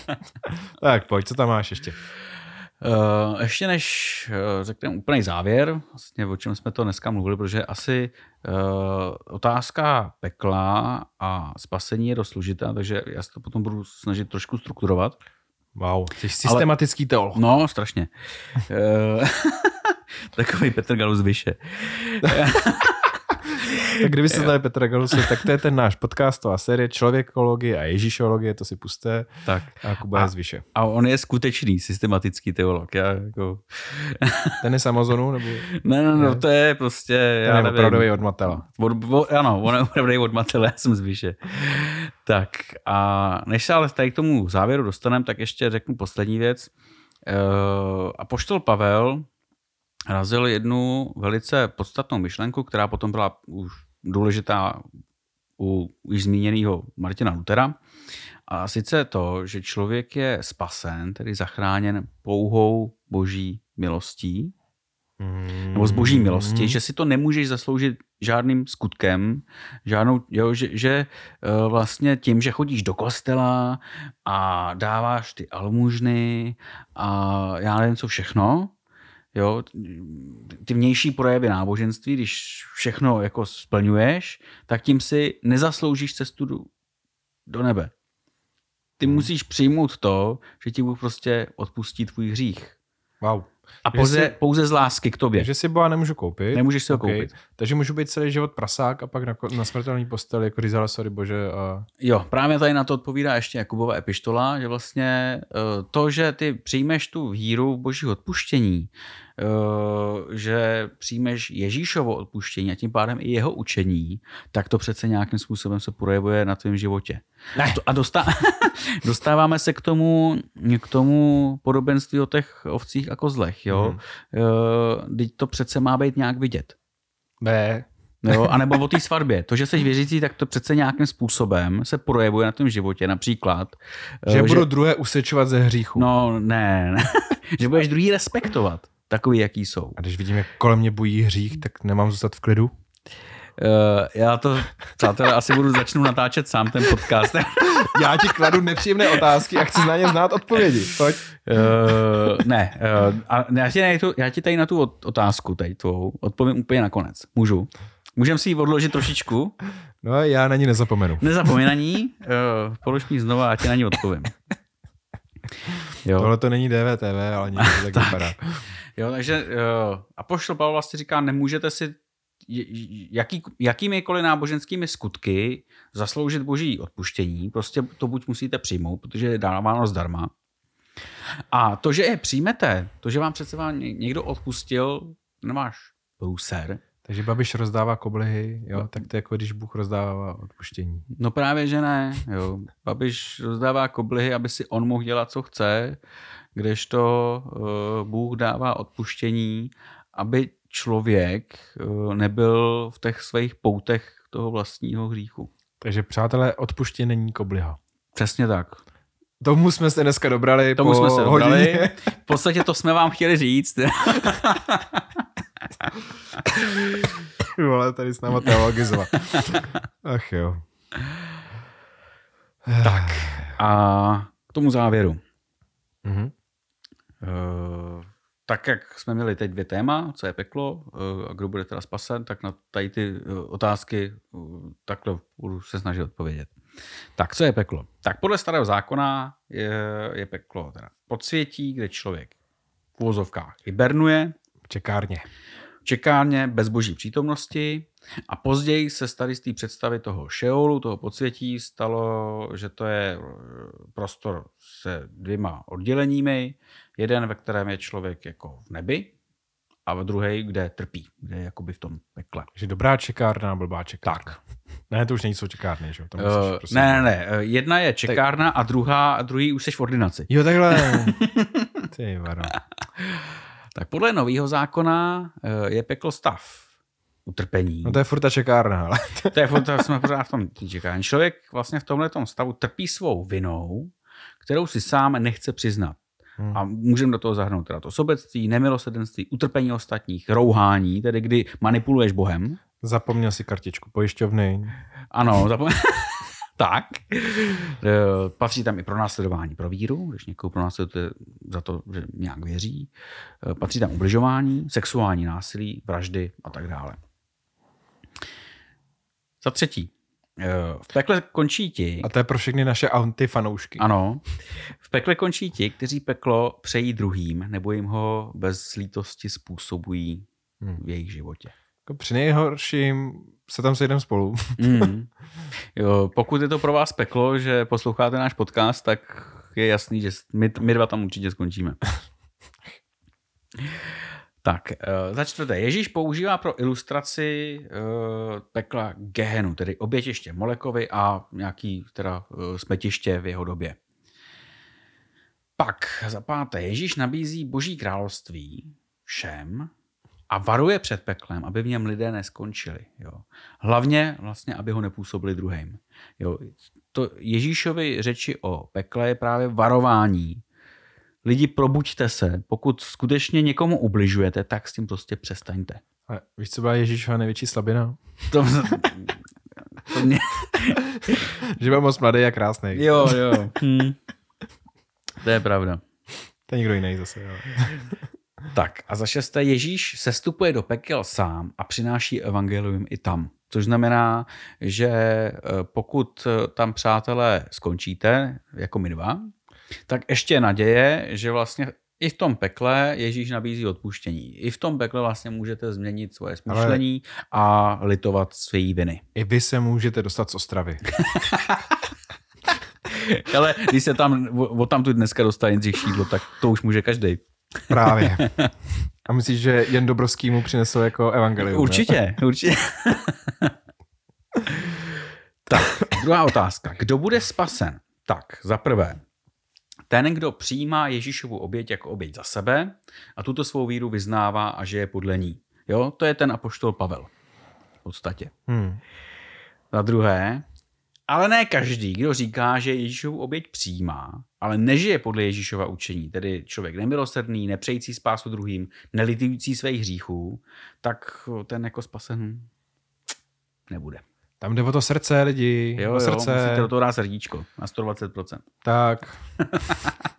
tak pojď, co tam máš ještě? Uh, ještě než uh, řekneme úplný závěr, vlastně o čem jsme to dneska mluvili, protože asi uh, otázka pekla a spasení je dost složitá, takže já se to potom budu snažit trošku strukturovat. Wow, jsi systematický Ale, teolog. No, strašně. Takový Petr Galus vyše. tak kdyby se znali Petra Galuse, tak to je ten náš podcastová série Člověkologie a Ježíšologie, to si puste. Tak. A Kuba je zvyše. A on je skutečný systematický teolog. Já jako... ten je z Amazonu? Nebo... Ne, ne, no, to je prostě... Ten já je opravdový od Matela. Od, od, ano, on je opravdový od Matela, já jsem zvyše. Tak a než se ale tady k tomu závěru dostaneme, tak ještě řeknu poslední věc. Uh, a poštol Pavel razil jednu velice podstatnou myšlenku, která potom byla už důležitá u už zmíněného Martina Lutera. A sice to, že člověk je spasen, tedy zachráněn pouhou boží milostí, mm. nebo z boží milosti, že si to nemůžeš zasloužit žádným skutkem, žádnou, jo, že, že eh, vlastně tím, že chodíš do kostela a dáváš ty almužny a já nevím co všechno, Jo, ty vnější projevy náboženství, když všechno jako splňuješ, tak tím si nezasloužíš cestu do, do nebe. Ty hmm. musíš přijmout to, že ti Bůh prostě odpustí tvůj hřích. Wow. A pouze, si, pouze z lásky k tobě. Takže si Boha nemůžu koupit. Nemůžeš si ho okay. koupit. Takže můžu být celý život prasák a pak na, na smrtelný postel jako řízala, sorry bože. A... Jo, právě tady na to odpovídá ještě Jakubova epištola, že vlastně eh, to, že ty přijmeš tu víru v boží odpuštění, Eh, že přijmeš Ježíšovo odpuštění a tím pádem i jeho učení, tak to přece nějakým způsobem se projevuje na tvém životě. Ne. A dostá, dostáváme se k tomu, k tomu podobenství o těch ovcích a kozlech. Jo? Mm. Teď to přece má být nějak vidět. Ne. Jo, a nebo o té svatbě. To, že jsi věřící, tak to přece nějakým způsobem se projevuje na tom životě. Například. Že, že budu druhé usečovat ze hříchu. No ne, ne. že budeš druhý respektovat. takový, jaký jsou. A když vidím, jak kolem mě bují hřích, tak nemám zůstat v klidu? Uh, já to, přátelé, asi budu začnu natáčet sám ten podcast. já ti kladu nepříjemné otázky a chci na ně znát odpovědi. Pojď. Uh, ne, uh, a já ti, tu, já ti tady na tu otázku tady tvou odpovím úplně nakonec. Můžu? Můžeme si ji odložit trošičku? No já na ní nezapomenu. Nezapomeň na ní, uh, polož mi znova a já ti na ní odpovím. Jo. Tohle to není DVTV, ale někdo tak, tak vypadá. Jo, takže uh, Apoštol Pavel vlastně říká, nemůžete si jaký, jakýmikoliv náboženskými skutky zasloužit boží odpuštění. Prostě to buď musíte přijmout, protože je dáváno zdarma. A to, že je přijmete, to, že vám přece vám někdo odpustil, nemáš průser. Takže Babiš rozdává koblihy, jo, tak to je jako když Bůh rozdává odpuštění. No právě, že ne. Jo. Babiš rozdává koblihy, aby si on mohl dělat, co chce, kdežto uh, Bůh dává odpuštění, aby člověk uh, nebyl v těch svých poutech toho vlastního hříchu. Takže přátelé, odpuštění není kobliha. Přesně tak. Tomu jsme se dneska dobrali Tomu po jsme se dobrali. hodině. V podstatě to jsme vám chtěli říct. Vole, tady s náma teologizovat. Ach jo. tak a k tomu závěru. Mm-hmm. Uh, tak jak jsme měli teď dvě téma, co je peklo uh, a kdo bude teda spasen, tak na tady ty uh, otázky uh, takhle budu se snažit odpovědět. Tak, co je peklo? Tak podle starého zákona je, je peklo teda podsvětí, kde člověk v úvozovkách hibernuje. V čekárně. Čekárně bez boží přítomnosti a později se tady z té představy toho šeolu, toho podsvětí, stalo, že to je prostor se dvěma odděleními. Jeden, ve kterém je člověk jako v nebi, a v druhé, kde trpí, kde je jakoby v tom pekle. Takže dobrá čekárna, blbá čekárna. Tak. Ne, to už nejsou čekárny, že? Musíš, uh, prostě... Ne, ne, ne. Jedna je čekárna tak... a druhá, a druhý už jsi v ordinaci. Jo, takhle. Ty varo. Tak podle nového zákona je peklo stav utrpení. No to je furt ta čekárna, ale... to je furt, jsme pořád v tom čekání. Člověk vlastně v tomhle stavu trpí svou vinou, kterou si sám nechce přiznat. Hmm. A můžeme do toho zahrnout teda to sobectví, nemilosedenství, utrpení ostatních, rouhání, tedy kdy manipuluješ Bohem. Zapomněl si kartičku pojišťovny. Ano, zapomněl. tak. E, patří tam i pro následování pro víru, když někoho pronásledujete za to, že nějak věří. E, patří tam ubližování, sexuální násilí, vraždy a tak dále. Za třetí, v pekle končí ti. A to je pro všechny naše antifanoušky. Ano. V pekle končí ti, kteří peklo přejí druhým, nebo jim ho bez lítosti způsobují hmm. v jejich životě. Jako při nejhorším se tam sejdeme spolu. mm. jo, pokud je to pro vás peklo, že posloucháte náš podcast, tak je jasný, že my, my dva tam určitě skončíme. Tak, uh, za čtvrté, Ježíš používá pro ilustraci uh, pekla Gehenu, tedy obětiště Molekovi a nějaký teda uh, smetiště v jeho době. Pak za páté, Ježíš nabízí boží království všem a varuje před peklem, aby v něm lidé neskončili. Jo. Hlavně vlastně, aby ho nepůsobili druhým. Jo. To Ježíšovi řeči o pekle je právě varování lidi, probuďte se. Pokud skutečně někomu ubližujete, tak s tím prostě přestaňte. A víš, co byla Ježíšova největší slabina? To, to mě... že byl moc mladý a krásný. Jo, jo. Hm. To je pravda. To je někdo jiný zase. Jo. Tak a za šesté Ježíš sestupuje do pekel sám a přináší evangelium i tam. Což znamená, že eh, pokud tam, přátelé, skončíte, jako my dva, tak ještě naděje, že vlastně i v tom pekle Ježíš nabízí odpuštění. I v tom pekle vlastně můžete změnit svoje smýšlení Ale a litovat své viny. I vy se můžete dostat z Ostravy. Ale když se tam o tam tu dneska dostane Jindřich Šídlo, tak to už může každý. Právě. A myslíš, že jen Dobrovský mu přinesl jako evangelium? Určitě, ne? určitě. tak, druhá otázka. Kdo bude spasen? Tak, za prvé, ten, kdo přijímá Ježíšovu oběť jako oběť za sebe a tuto svou víru vyznává a žije podle ní. Jo, to je ten apoštol Pavel. V podstatě. Hmm. Za druhé, Ale ne každý, kdo říká, že Ježíšovu oběť přijímá, ale nežije podle Ježíšova učení, tedy člověk nemilosrdný, nepřející spásu druhým, nelitující svých hříchů, tak ten jako spasen nebude. Tam jde o to srdce lidi, Jo, o jo, srdce. musíte do toho dát srdíčko na 120%. Tak,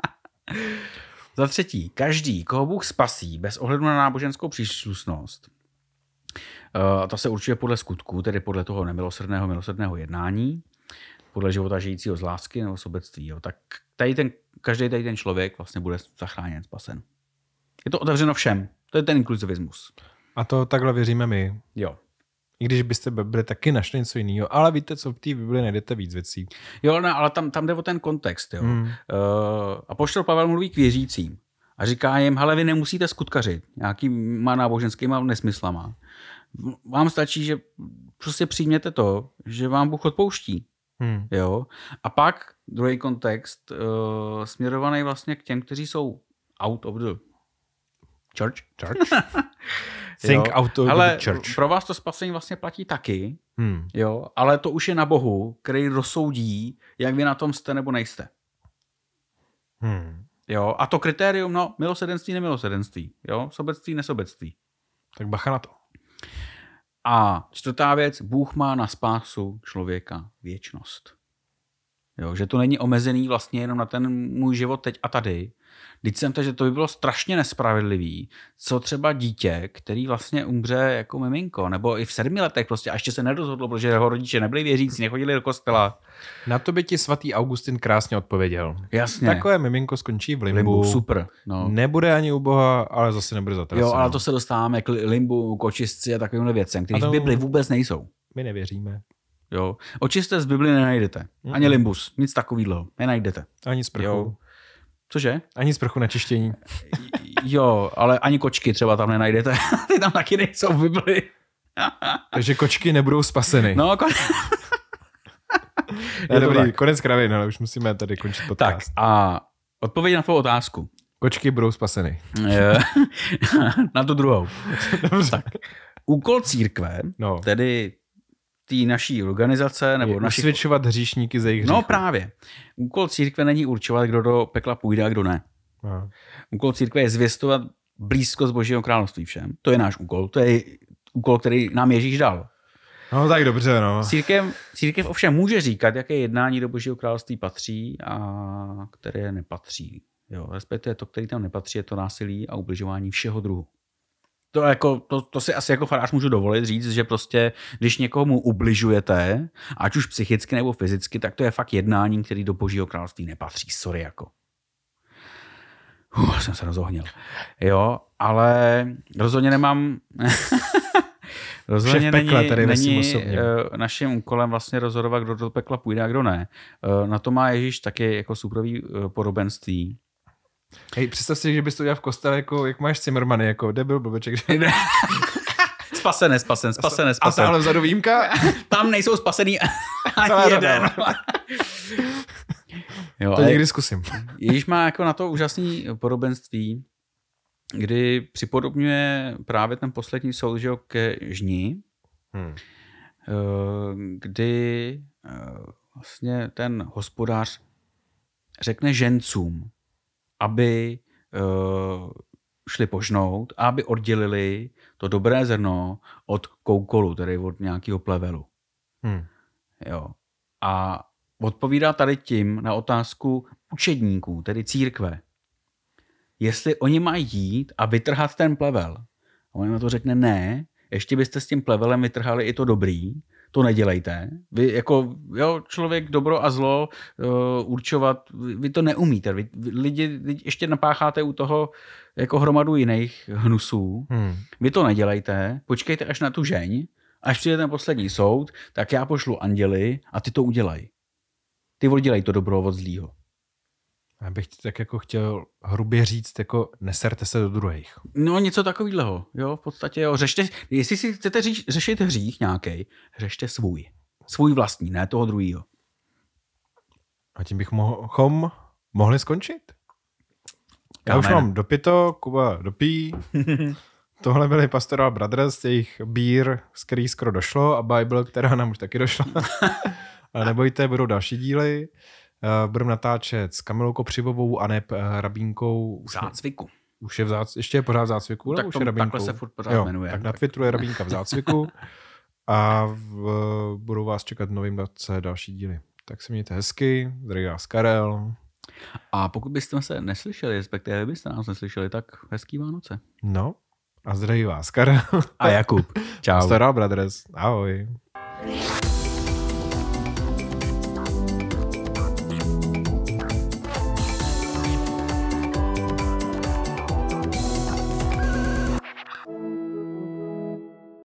Za třetí, každý, koho Bůh spasí, bez ohledu na náboženskou příslušnost, eh, to se určuje podle skutků, tedy podle toho nemilosrdného, milosrdného jednání, podle života žijícího z lásky nebo sobectví. Jo. Tak tady ten, každý tady ten člověk vlastně bude zachráněn, spasen. Je to otevřeno všem. To je ten inkluzivismus. a to takhle věříme my. Jo. I když byste byli taky našli něco jiného, ale víte co, v té Bibli najdete víc věcí. Jo, ne, ale tam, tam jde o ten kontext. Jo. Hmm. Uh, a poštol Pavel mluví k věřícím a říká jim, hele, vy nemusíte skutkařit nějakýma náboženskýma nesmyslama. Vám stačí, že prostě přijměte to, že vám Bůh odpouští. Hmm. Jo? A pak druhý kontext, uh, směrovaný vlastně k těm, kteří jsou out of the church. Church? Think jo? out of Ale the church. pro vás to spasení vlastně platí taky, Hmm. jo? ale to už je na Bohu, který rozsoudí, jak vy na tom jste nebo nejste. Hmm. Jo? A to kritérium, no, milosedenství, nemilosedenství. Jo? Sobectví, nesobectví. Tak bacha na to. A čtvrtá věc, Bůh má na spásu člověka věčnost. Jo, že to není omezený vlastně jenom na ten můj život teď a tady. Když jsem to, že to by bylo strašně nespravedlivý, co třeba dítě, který vlastně umře jako miminko, nebo i v sedmi letech prostě a ještě se nerozhodlo, protože jeho rodiče nebyli věřící, nechodili do kostela. Na to by ti svatý Augustin krásně odpověděl. Jasně. Takové miminko skončí v limbu. limbu, super. No. Nebude ani u Boha, ale zase nebude zatraceno. Jo, ale to se dostáváme k li- limbu, k očistci a takovýmhle věcem, které to- v Bibli vůbec nejsou. My nevěříme. Jo. Očisté z Bibli nenajdete. Ani Mm-mm. limbus, nic takového. Nenajdete. Ani sprchu. Jo. Cože? Ani sprchu na čištění. Jo, ale ani kočky třeba tam nenajdete. Ty tam taky nejsou v Bibli. Takže kočky nebudou spaseny. No, kon... je dobrý, tak. konec kravin, ale už musíme tady končit podcast. tak a odpověď na tvou otázku. Kočky budou spaseny. Na tu druhou. Dobře. Tak. Úkol církve, No. tedy té naší organizace nebo Je našich... usvědčovat hříšníky ze jejich No hříchů. právě. Úkol církve není určovat, kdo do pekla půjde a kdo ne. No. Úkol církve je zvěstovat blízkost Božího království všem. To je náš úkol. To je úkol, který nám Ježíš dal. no tak dobře, no. Církev, církev ovšem může říkat, jaké jednání do Božího království patří a které nepatří. Jo, respektive to, který tam nepatří, je to násilí a ubližování všeho druhu. To, jako, to, to si asi jako farář můžu dovolit říct, že prostě, když někomu ubližujete, ať už psychicky nebo fyzicky, tak to je fakt jednání, který do Božího království nepatří. Sorry jako. Uf, jsem se rozohnil. Jo, ale rozhodně nemám... rozhodně pekle není, tady není uh, naším úkolem vlastně rozhodovat, kdo do pekla půjde a kdo ne. Uh, na to má Ježíš taky jako suprový uh, podobenství. Hej, představ si, že bys to dělal v kostele, jako, jak máš Cimrmany, jako debil blbeček. že- spasené, spasen, spasené, A spasen. stále vzadu výjimka? Tam nejsou spasený ani jeden. jo, To někdy zkusím. Ježíš má jako na to úžasný podobenství, kdy připodobňuje právě ten poslední soud ke žni, Hmm. eh, kdy eh, vlastně ten hospodář řekne žencům, aby eh, šli požnout a aby oddělili to dobré zrno od koukolu, tedy od nějakého plevelu. Hmm. Jo. A odpovídá tady tím na otázku učedníků, tedy církve. Jestli oni mají jít a vytrhat ten plevel. A on na to řekne ne, ještě byste s tím plevelem vytrhali i to dobrý, to nedělejte. Vy jako, jo, člověk dobro a zlo uh, určovat, vy, vy to neumíte. Vy, vy lidi, lidi ještě napácháte u toho jako hromadu jiných hnusů. Hmm. Vy to nedělejte, počkejte až na tu žeň, až přijde ten poslední soud, tak já pošlu anděli a ty to udělají. Ty oddělej to dobro od zlýho. Já bych ti tak jako chtěl hrubě říct, jako neserte se do druhých. No něco takového, jo, v podstatě jo. Řešte, jestli si chcete říš, řešit hřích nějaký, řešte svůj. Svůj vlastní, ne toho druhého. A tím bychom mohli skončit. Já už Kámen. mám dopito, Kuba dopí. Tohle byly Pastoral Brothers, jejich bír, z který skoro došlo, a Bible, která nám už taky došla. Ale nebojte, budou další díly. Uh, budeme natáčet s Kamilou Kopřivovou a ne uh, Rabínkou. Zácviku. Už je v zác... Ještě je pořád v zácviku? Tak už je takhle se furt pořád jo, jmenuje. Tak na Twitteru je Rabínka v zácviku a v, budou vás čekat v novém roce další díly. Tak se mějte hezky, zdraví vás Karel. A pokud byste se neslyšeli, respektive byste nás neslyšeli, tak hezký Vánoce. No, a zdraví vás Karel. A Jakub. Čau. Stará Brothers. Ahoj.